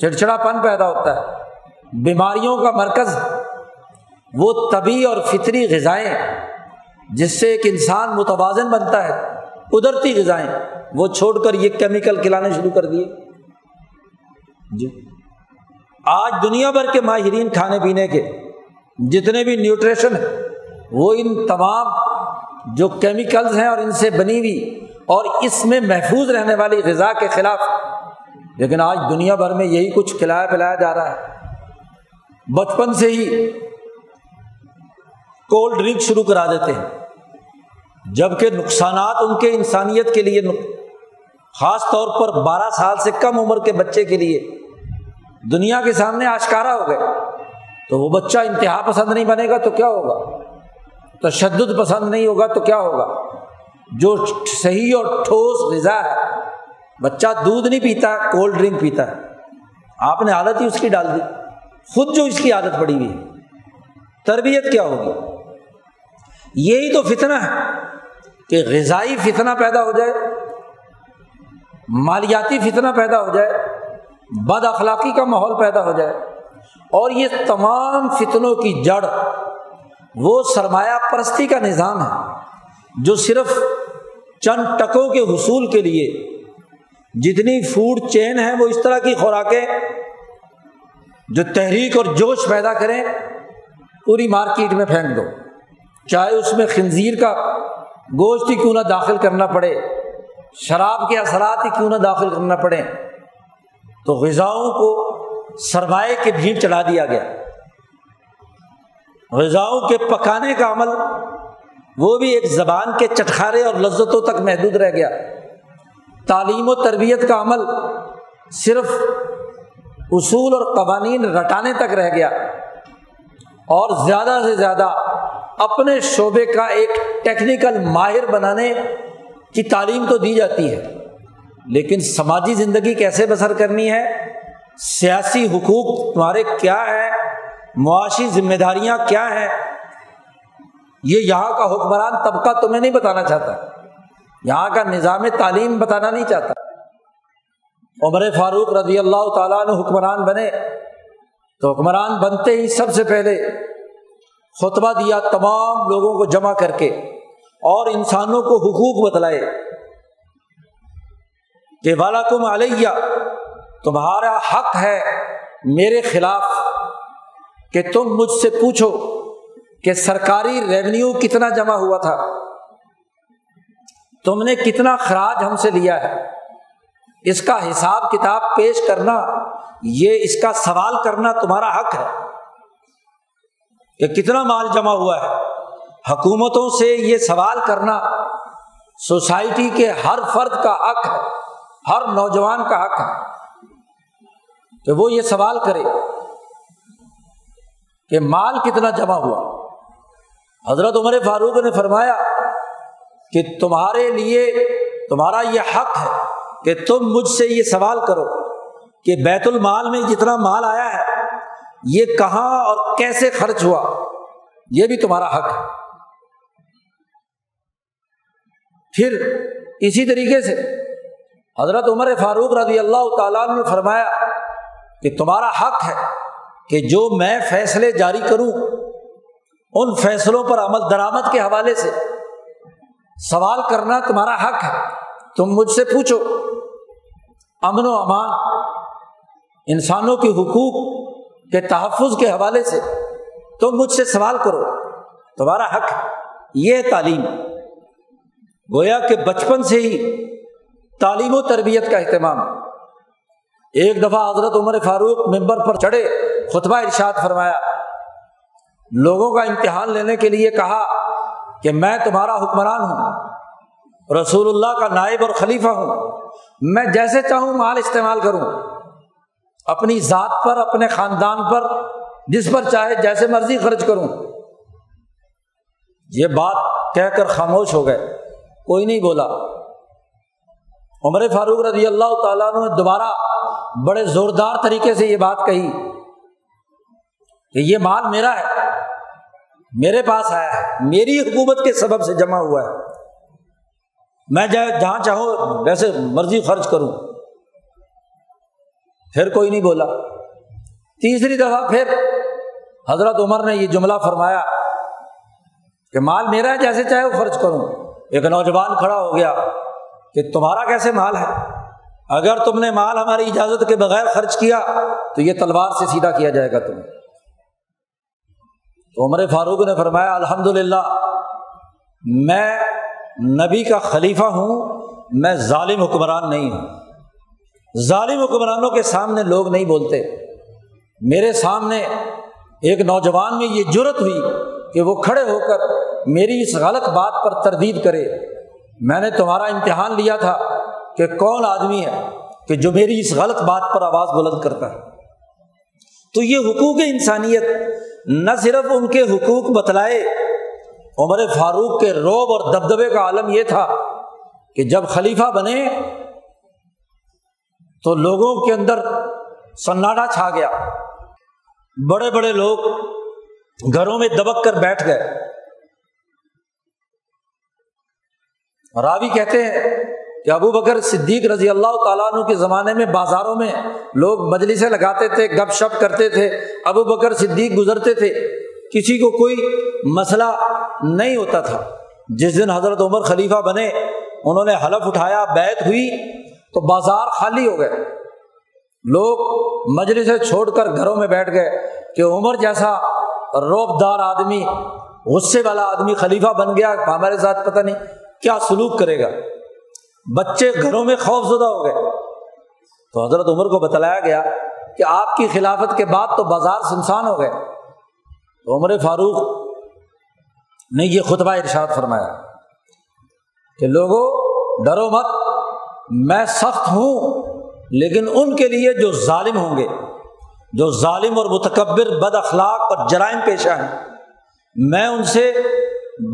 چڑچڑا پن پیدا ہوتا ہے۔ بیماریوں کا مرکز، وہ طبی اور فطری غذائیں، جس سے ایک انسان متوازن بنتا ہے، قدرتی غذائیں، وہ چھوڑ کر یہ کیمیکل کھلانے شروع کر دیے۔ جی۔ آج دنیا بھر کے ماہرین کھانے پینے کے جتنے بھی نیوٹریشن ہیں، وہ ان تمام جو کیمیکلز ہیں اور ان سے بنی ہوئی اور اس میں محفوظ رہنے والی غذا کے خلاف، لیکن آج دنیا بھر میں یہی کچھ کھلایا پلایا جا رہا ہے۔ بچپن سے ہی کولڈ ڈرنک شروع کرا دیتے ہیں۔ جبکہ نقصانات ان کے انسانیت کے لیے خاص طور پر بارہ سال سے کم عمر کے بچے کے لیے دنیا کے سامنے آشکارا ہو گئے۔ تو وہ بچہ انتہا پسند نہیں بنے گا تو کیا ہوگا؟ تشدد پسند نہیں ہوگا تو کیا ہوگا؟ جو صحیح اور ٹھوس غذا ہے، بچہ دودھ نہیں پیتا، کولڈ ڈرنک پیتا ہے۔ آپ نے عادت ہی اس کی ڈال دی۔ خود جو اس کی عادت پڑی ہوئی ہے۔ تربیت کیا ہوگی؟ یہی تو فتنا ہے کہ غذائی فتنا پیدا ہو جائے، مالیاتی فتنا پیدا ہو جائے، بد اخلاقی کا ماحول پیدا ہو جائے۔ اور یہ تمام فتنوں کی جڑ، وہ سرمایہ پرستی کا نظام ہے، جو صرف چند ٹکوں کے حصول کے لیے، جتنی فوڈ چین ہے وہ اس طرح کی خوراکیں جو تحریک اور جوش پیدا کریں، پوری مارکیٹ میں پھینک دو۔ چاہے اس میں خنزیر کا گوشت ہی کیوں نہ داخل کرنا پڑے، شراب کے اثرات ہی کیوں نہ داخل کرنا پڑے، تو غذاؤں کو سرمائے کے بھیڑ چڑھا دیا گیا۔ غذاؤں کے پکانے کا عمل، وہ بھی ایک زبان کے چٹخارے اور لذتوں تک محدود رہ گیا۔ تعلیم و تربیت کا عمل صرف اصول اور قوانین رٹانے تک رہ گیا اور زیادہ سے زیادہ اپنے شعبے کا ایک ٹیکنیکل ماہر بنانے کی تعلیم تو دی جاتی ہے۔ لیکن سماجی زندگی کیسے بسر کرنی ہے؟ سیاسی حقوق تمہارے کیا ہے معاشی ذمہ داریاں کیا ہیں؟ یہ یہاں کا حکمران طبقہ تمہیں نہیں بتانا چاہتا۔ یہاں کا نظام تعلیم بتانا نہیں چاہتا۔ عمر فاروق رضی اللہ تعالیٰ نے حکمران بنے۔ تو حکمران بنتے ہی سب سے پہلے خطبہ دیا تمام لوگوں کو جمع کر کے اور انسانوں کو حقوق بتلائے کہ والا کم علیہ تمہارا حق ہے میرے خلاف کہ تم مجھ سے پوچھو کہ سرکاری ریونیو کتنا جمع ہوا تھا۔ تم نے کتنا خراج ہم سے لیا ہے۔ اس کا حساب کتاب پیش کرنا، یہ اس کا سوال کرنا تمہارا حق ہے۔ کہ کتنا مال جمع ہوا ہے۔ حکومتوں سے یہ سوال کرنا سوسائٹی کے ہر فرد کا حق ہے، ہر نوجوان کا حق ہے۔ کہ وہ یہ سوال کرے کہ مال کتنا جمع ہوا۔ حضرت عمر فاروق نے فرمایا کہ تمہارے لیے تمہارا یہ حق ہے۔ کہ تم مجھ سے یہ سوال کرو کہ بیت المال میں جتنا مال آیا ہے، یہ کہاں اور کیسے خرچ ہوا؟ یہ بھی تمہارا حق ہے۔ پھر اسی طریقے سے حضرت عمر فاروق رضی اللہ تعالیٰ نے فرمایا کہ تمہارا حق ہے کہ جو میں فیصلے جاری کروں، ان فیصلوں پر عمل درآمد کے حوالے سے سوال کرنا تمہارا حق ہے۔ تم مجھ سے پوچھو۔ امن و امان انسانوں کے حقوق کے تحفظ کے حوالے سے تم مجھ سے سوال کرو، تمہارا حق یہ تعلیم۔ گویا کہ بچپن سے ہی تعلیم و تربیت کا اہتمام۔ ایک دفعہ حضرت عمر فاروق ممبر پر چڑھے، خطبہ ارشاد فرمایا۔ لوگوں کا امتحان لینے کے لیے کہا کہ میں تمہارا حکمران ہوں، رسول اللہ کا نائب اور خلیفہ ہوں۔ میں جیسے چاہوں مال استعمال کروں۔ اپنی ذات پر، اپنے خاندان پر، جس پر چاہے، جیسے مرضی خرچ کروں۔ یہ بات کہہ کر خاموش ہو گئے۔ کوئی نہیں بولا۔ عمر فاروق رضی اللہ تعالیٰ نے دوبارہ بڑے زوردار طریقے سے یہ بات کہی کہ یہ مال میرا ہے، میرے پاس آیا ہے، میری حکومت کے سبب سے جمع ہوا ہے۔ میں جہاں چاہوں ویسے مرضی خرچ کروں۔ پھر کوئی نہیں بولا۔ تیسری دفعہ پھر حضرت عمر نے یہ جملہ فرمایا کہ مال میرا ہے جیسے چاہے وہ خرچ کروں۔ ایک نوجوان کھڑا ہو گیا کہ تمہارا کیسے مال ہے؟ اگر تم نے مال ہماری اجازت کے بغیر خرچ کیا تو یہ تلوار سے سیدھا کیا جائے گا تمہیں۔ تو عمر فاروق نے فرمایا الحمد للہ میں نبی کا خلیفہ ہوں، میں ظالم حکمران نہیں ہوں۔ ظالم حکمرانوں کے سامنے لوگ نہیں بولتے۔ میرے سامنے ایک نوجوان میں یہ جرت ہوئی کہ وہ کھڑے ہو کر میری اس غلط بات پر تردید کرے۔ میں نے تمہارا امتحان لیا تھا کہ کون آدمی ہے کہ جو میری اس غلط بات پر آواز بلند کرتا ہے۔ تو یہ حقوق انسانیت نہ صرف ان کے حقوق بتلائے عمر فاروق کے روب اور دبدبے کا عالم یہ تھا کہ جب خلیفہ بنے تو لوگوں کے اندر سناٹا چھا گیا۔ بڑے بڑے لوگ گھروں میں دبک کر بیٹھ گئے۔ راوی کہتے ہیں کہ ابو بکر صدیق رضی اللہ تعالیٰ عنہ کے زمانے میں بازاروں میں لوگ مجلسیں لگاتے تھے، گپ شپ کرتے تھے۔ ابو بکر صدیق گزرتے تھے۔ کسی کو کوئی مسئلہ نہیں ہوتا تھا۔ جس دن حضرت عمر خلیفہ بنے، انہوں نے حلف اٹھایا بیت ہوئی تو بازار خالی ہو گئے۔ لوگ مجلسیں چھوڑ کر گھروں میں بیٹھ گئے کہ عمر جیسا روب دار آدمی، غصے والا آدمی خلیفہ بن گیا، ہمارے ساتھ پتہ نہیں کیا سلوک کرے گا۔ بچے گھروں میں خوف زدہ ہو گئے۔ تو حضرت عمر کو بتلایا گیا کہ آپ کی خلافت کے بعد تو بازار سنسان ہو گئے۔ تو عمر فاروق نے یہ خطبہ ارشاد فرمایا کہ لوگوں ڈرو مت، میں سخت ہوں، لیکن ان کے لیے جو ظالم ہوں گے، جو ظالم اور متکبر بد اخلاق اور جرائم پیشہ ہیں، میں ان سے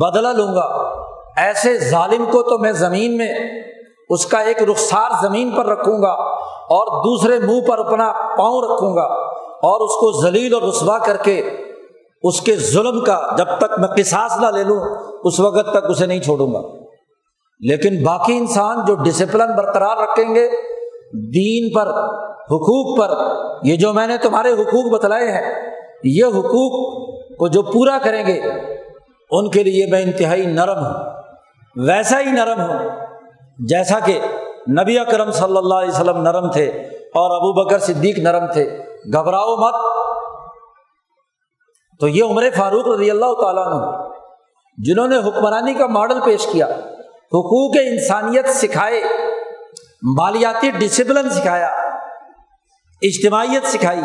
بدلا لوں گا۔ ایسے ظالم کو تو میں زمین میں، اس کا ایک رخسار زمین پر رکھوں گا اور دوسرے منہ پر اپنا پاؤں رکھوں گا اور اس کو ذلیل اور رسوا کر کے اس کے ظلم کا جب تک میں قصاص نہ لے لوں، اس وقت تک اسے نہیں چھوڑوں گا۔ لیکن باقی انسان جو ڈسپلن برقرار رکھیں گے، دین پر، حقوق پر، یہ جو میں نے تمہارے حقوق بتلائے ہیں، یہ حقوق کو جو پورا کریں گے، ان کے لیے میں انتہائی نرم ہوں۔ ویسا ہی نرم ہوں جیسا کہ نبی اکرم صلی اللہ علیہ وسلم نرم تھے اور ابو بکر صدیق نرم تھے۔ گھبراؤ مت۔ تو یہ عمر فاروق رضی اللہ تعالیٰ نے جنہوں نے حکمرانی کا ماڈل پیش کیا، حقوق انسانیت سکھائے، مالیاتی ڈسپلن سکھایا، اجتماعیت سکھائی۔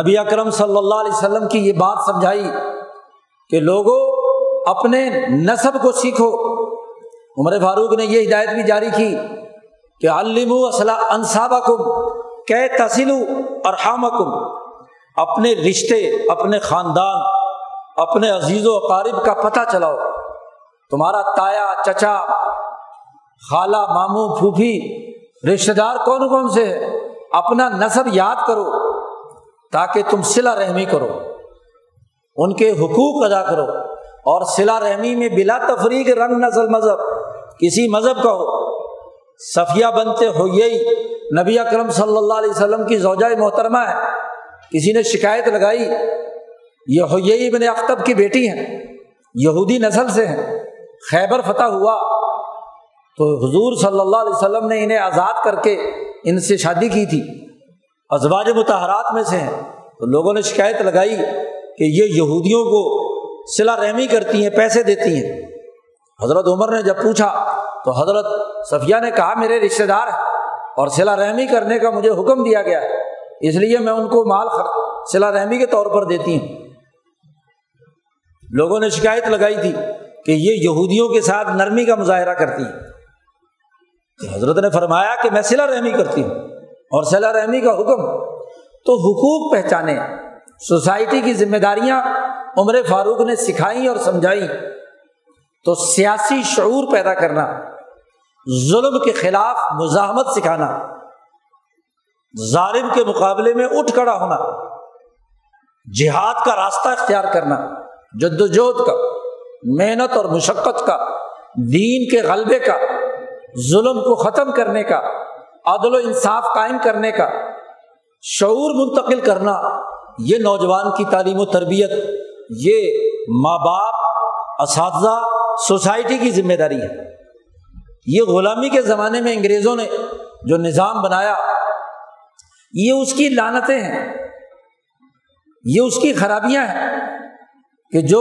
نبی اکرم صلی اللہ علیہ وسلم کی یہ بات سمجھائی کہ لوگوں، اپنے نصب کو سیکھو۔ عمر فاروق نے یہ ہدایت بھی جاری کی کہ علم انصابہ کم کہ تحصیل اور حام کم اپنے رشتے، اپنے خاندان، اپنے عزیز و اقارب کا پتہ چلاؤ۔ تمہارا تایا، چچا، خالہ، ماموں، پھوپھی رشتے دار کون کون سے ہے اپنا نصب یاد کرو تاکہ تم سلا رحمی کرو۔ ان کے حقوق ادا کرو اور سلا رحمی میں بلا تفریق، رنگ نسل مذہب، کسی مذہب کا ہو۔ صفیہ بنتے ہو یہی نبی اکرم صلی اللہ علیہ وسلم کی زوجۂ محترمہ ہے۔ کسی نے شکایت لگائی یہ یہی بن اختب کی بیٹی ہیں، یہودی نسل سے ہیں، خیبر فتح ہوا، تو حضور صلی اللہ علیہ وسلم نے انہیں آزاد کر کے ان سے شادی کی تھی، ازواج متحرات میں سے ہیں، تو لوگوں نے شکایت لگائی کہ یہ یہودیوں کو سلا رحمی کرتی ہیں، پیسے دیتی ہیں۔ حضرت عمر نے جب پوچھا، تو حضرت صفیہ نے کہا، میرے رشتے دار ہیں اور سلا رحمی کرنے کا مجھے حکم دیا گیا ہے۔ اس لیے میں ان کو مال سلا رحمی کے طور پر دیتی ہوں۔ لوگوں نے شکایت لگائی تھی کہ یہ یہودیوں کے ساتھ نرمی کا مظاہرہ کرتی ہے حضرت نے فرمایا کہ میں سلا رحمی کرتی ہوں اور سلا رحمی کا حکم تو حقوق پہچانے، سوسائٹی کی ذمہ داریاں عمر فاروق نے سکھائی اور سمجھائی۔ تو سیاسی شعور پیدا کرنا، ظلم کے خلاف مزاحمت سکھانا۔ ظالم کے مقابلے میں اٹھ کھڑا ہونا، جہاد کا راستہ اختیار کرنا جد وجہد کا، محنت اور مشقت کا، دین کے غلبے کا، ظلم کو ختم کرنے کا، عدل و انصاف قائم کرنے کا، شعور منتقل کرنا، یہ نوجوان کی تعلیم و تربیت، یہ ماں باپ، اساتذہ، سوسائٹی کی ذمہ داری ہے۔ یہ غلامی کے زمانے میں انگریزوں نے جو نظام بنایا یہ اس کی لانتیں ہیں۔ یہ اس کی خرابیاں ہیں کہ جو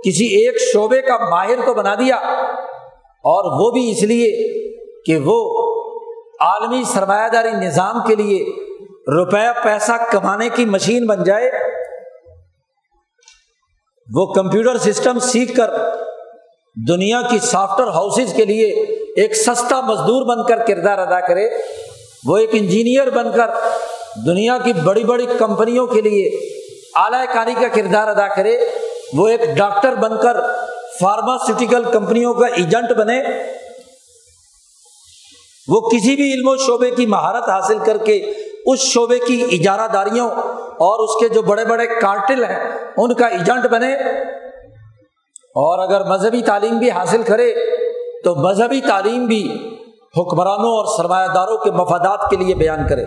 کسی ایک شعبے کا ماہر تو بنا دیا اور وہ بھی اس لیے کہ وہ عالمی سرمایہ داری نظام کے لیے روپیہ پیسہ کمانے کی مشین بن جائے، وہ کمپیوٹر سسٹم سیکھ کر دنیا کی سافٹ ویئر ہاؤسز کے لیے ایک سستا مزدور بن کر کردار ادا کرے۔ وہ ایک انجینئر بن کر دنیا کی بڑی بڑی کمپنیوں کے لیے اعلی کاری کا کردار ادا کرے، وہ ایک ڈاکٹر بن کر فارماسیوٹیکل کمپنیوں کا ایجنٹ بنے۔ وہ کسی بھی علم و شعبے کی مہارت حاصل کر کے اس شعبے کی اجارہ داریوں اور اس کے جو بڑے بڑے کارٹل ہیں، ان کا ایجنٹ بنے۔ اور اگر مذہبی تعلیم بھی حاصل کرے، تو مذہبی تعلیم بھی حکمرانوں اور سرمایہ داروں کے مفادات کے لیے بیان کرے۔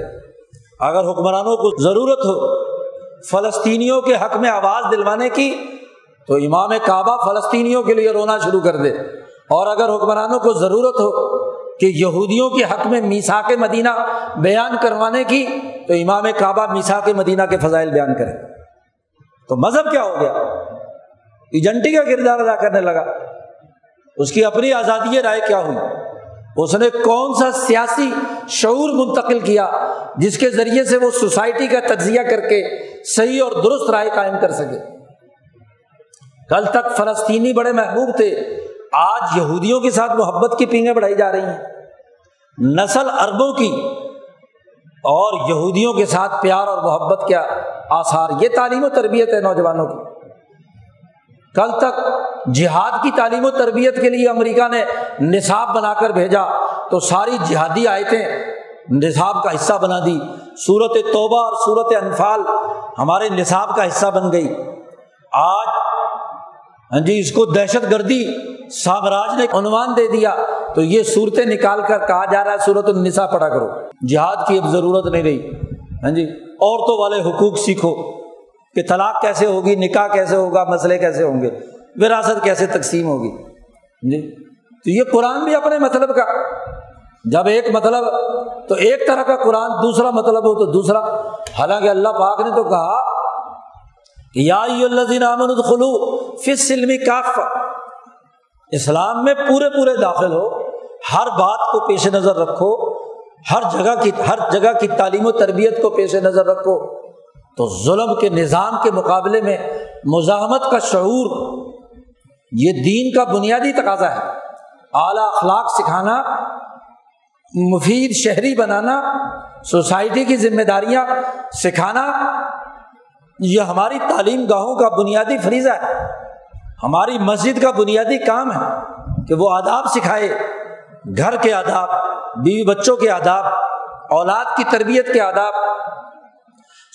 اگر حکمرانوں کو ضرورت ہو فلسطینیوں کے حق میں آواز دلوانے کی، تو امام کعبہ فلسطینیوں کے لیے رونا شروع کر دے۔ اور اگر حکمرانوں کو ضرورت ہو کہ یہودیوں کے حق میں میسا کے مدینہ بیان کروانے کی، تو امام کعبہ میسا کے مدینہ کے فضائل بیان کرے۔ تو مذہب کیا ہو گیا؟ ایجنٹی کا کردار ادا کرنے لگا۔ اس کی اپنی آزادی رائے کیا ہوئی؟ اس نے کون سا سیاسی شعور منتقل کیا جس کے ذریعے سے وہ سوسائٹی کا تجزیہ کر کے صحیح اور درست رائے قائم کر سکے؟ کل تک فلسطینی بڑے محبوب تھے، آج یہودیوں کے ساتھ محبت کی پینگیں بڑھائی جا رہی ہیں۔ نسل اربوں کی اور یہودیوں کے ساتھ پیار اور محبت کیا آثار، یہ تعلیم و تربیت ہے نوجوانوں کی۔ کل تک جہاد کی تعلیم و تربیت کے لیے امریکہ نے نصاب بنا کر بھیجا تو ساری جہادی آیتیں نصاب کا حصہ بنا دی۔ صورت توبہ اور صورت انفال ہمارے نصاب کا حصہ بن گئی۔ آج ہاں جی اس کو دہشت گردی سامراج نے عنوان دے دیا۔ تو یہ صورتیں نکال کر کہا جا رہا ہے صورت النساء پڑھا کرو۔ جہاد کی اب ضرورت نہیں رہی۔ ہاں جی عورتوں والے حقوق سیکھو۔ کہ طلاق کیسے ہوگی، نکاح کیسے ہوگا، مسئلے کیسے ہوں گے، وراثت کیسے تقسیم ہوگی؟ جی؟ تو یہ قرآن بھی اپنے مطلب کا، جب ایک مطلب تو ایک طرح کا قرآن، دوسرا مطلب ہو تو دوسرا۔ حالانکہ اللہ پاک نے تو کہا کہ یا خلو فلمی کاف اسلام میں پورے پورے داخل ہو، ہر بات کو پیش نظر رکھو، ہر جگہ کی، ہر جگہ کی تعلیم و تربیت کو پیش نظر رکھو۔ تو ظلم کے نظام کے مقابلے میں مزاحمت کا شعور، یہ دین کا بنیادی تقاضا ہے۔ اعلیٰ اخلاق سکھانا، مفید شہری بنانا، سوسائٹی کی ذمہ داریاں سکھانا، یہ ہماری تعلیم گاہوں کا بنیادی فریضہ ہے۔ ہماری مسجد کا بنیادی کام ہے کہ وہ آداب سکھائے، گھر کے آداب، بیوی بچوں کے آداب، اولاد کی تربیت کے آداب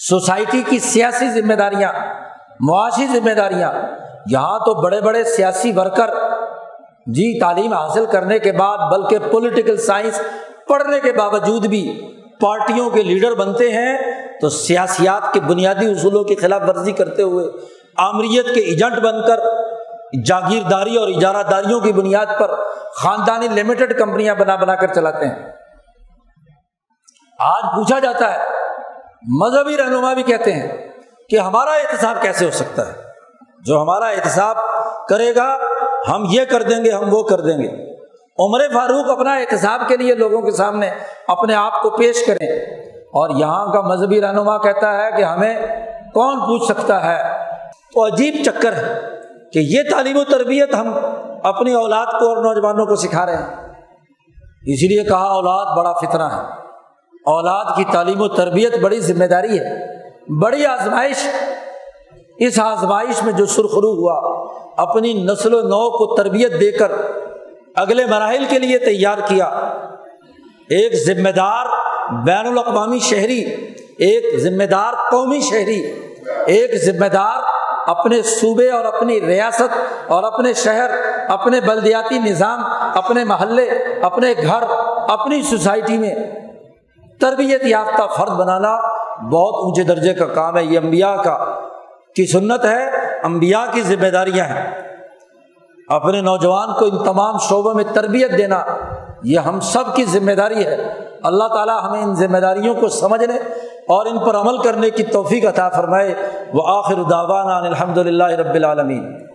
سوسائٹی کی سیاسی ذمہ داریاں، معاشی ذمہ داریاں، یہاں تو بڑے بڑے سیاسی ورکر جی تعلیم حاصل کرنے کے بعد، بلکہ پولیٹیکل سائنس پڑھنے کے باوجود بھی پارٹیوں کے لیڈر بنتے ہیں، تو سیاسیات کے بنیادی اصولوں کی خلاف ورزی کرتے ہوئے آمریت کے ایجنٹ بن کر، جاگیرداری اور اجارہ داریوں کی بنیاد پر خاندانی لمیٹڈ کمپنیاں بنا بنا کر چلاتے ہیں۔ آج پوچھا جاتا ہے مذہبی رہنما بھی کہتے ہیں کہ ہمارا احتساب کیسے ہو سکتا ہے؟ جو ہمارا احتساب کرے گا، ہم یہ کر دیں گے، ہم وہ کر دیں گے۔ عمر فاروق اپنا احتساب کے لیے لوگوں کے سامنے اپنے آپ کو پیش کریں۔ اور یہاں کا مذہبی رہنما کہتا ہے کہ ہمیں کون پوچھ سکتا ہے؟ تو عجیب چکر ہے کہ یہ تعلیم و تربیت ہم اپنی اولاد کو اور نوجوانوں کو سکھا رہے ہیں۔ اسی لیے کہا اولاد بڑا فطرہ ہے۔ اولاد کی تعلیم و تربیت بڑی ذمہ داری ہے۔ بڑی آزمائش۔ اس آزمائش میں جو سرخرو ہوا، اپنی نسل و نو کو تربیت دے کر اگلے مراحل کے لیے تیار کیا۔ ایک ذمہ دار بین الاقوامی شہری، ایک ذمہ دار قومی شہری، ایک ذمہ دار اپنے صوبے اور اپنی ریاست اور اپنے شہر، اپنے بلدیاتی نظام، اپنے محلے، اپنے گھر، اپنی سوسائٹی میں تربیت یافتہ فرد بنانا بہت اونچے درجے کا کام ہے۔ یہ امبیا کا کی سنت ہے امبیا کی ذمہ داریاں ہیں۔ اپنے نوجوان کو ان تمام شعبوں میں تربیت دینا، یہ ہم سب کی ذمہ داری ہے۔ اللہ تعالیٰ ہمیں ان ذمہ داریوں کو سمجھنے اور ان پر عمل کرنے کی توفیق عطا فرمائے۔ وہ آخر داوانہ الحمد للہ رب العالمین۔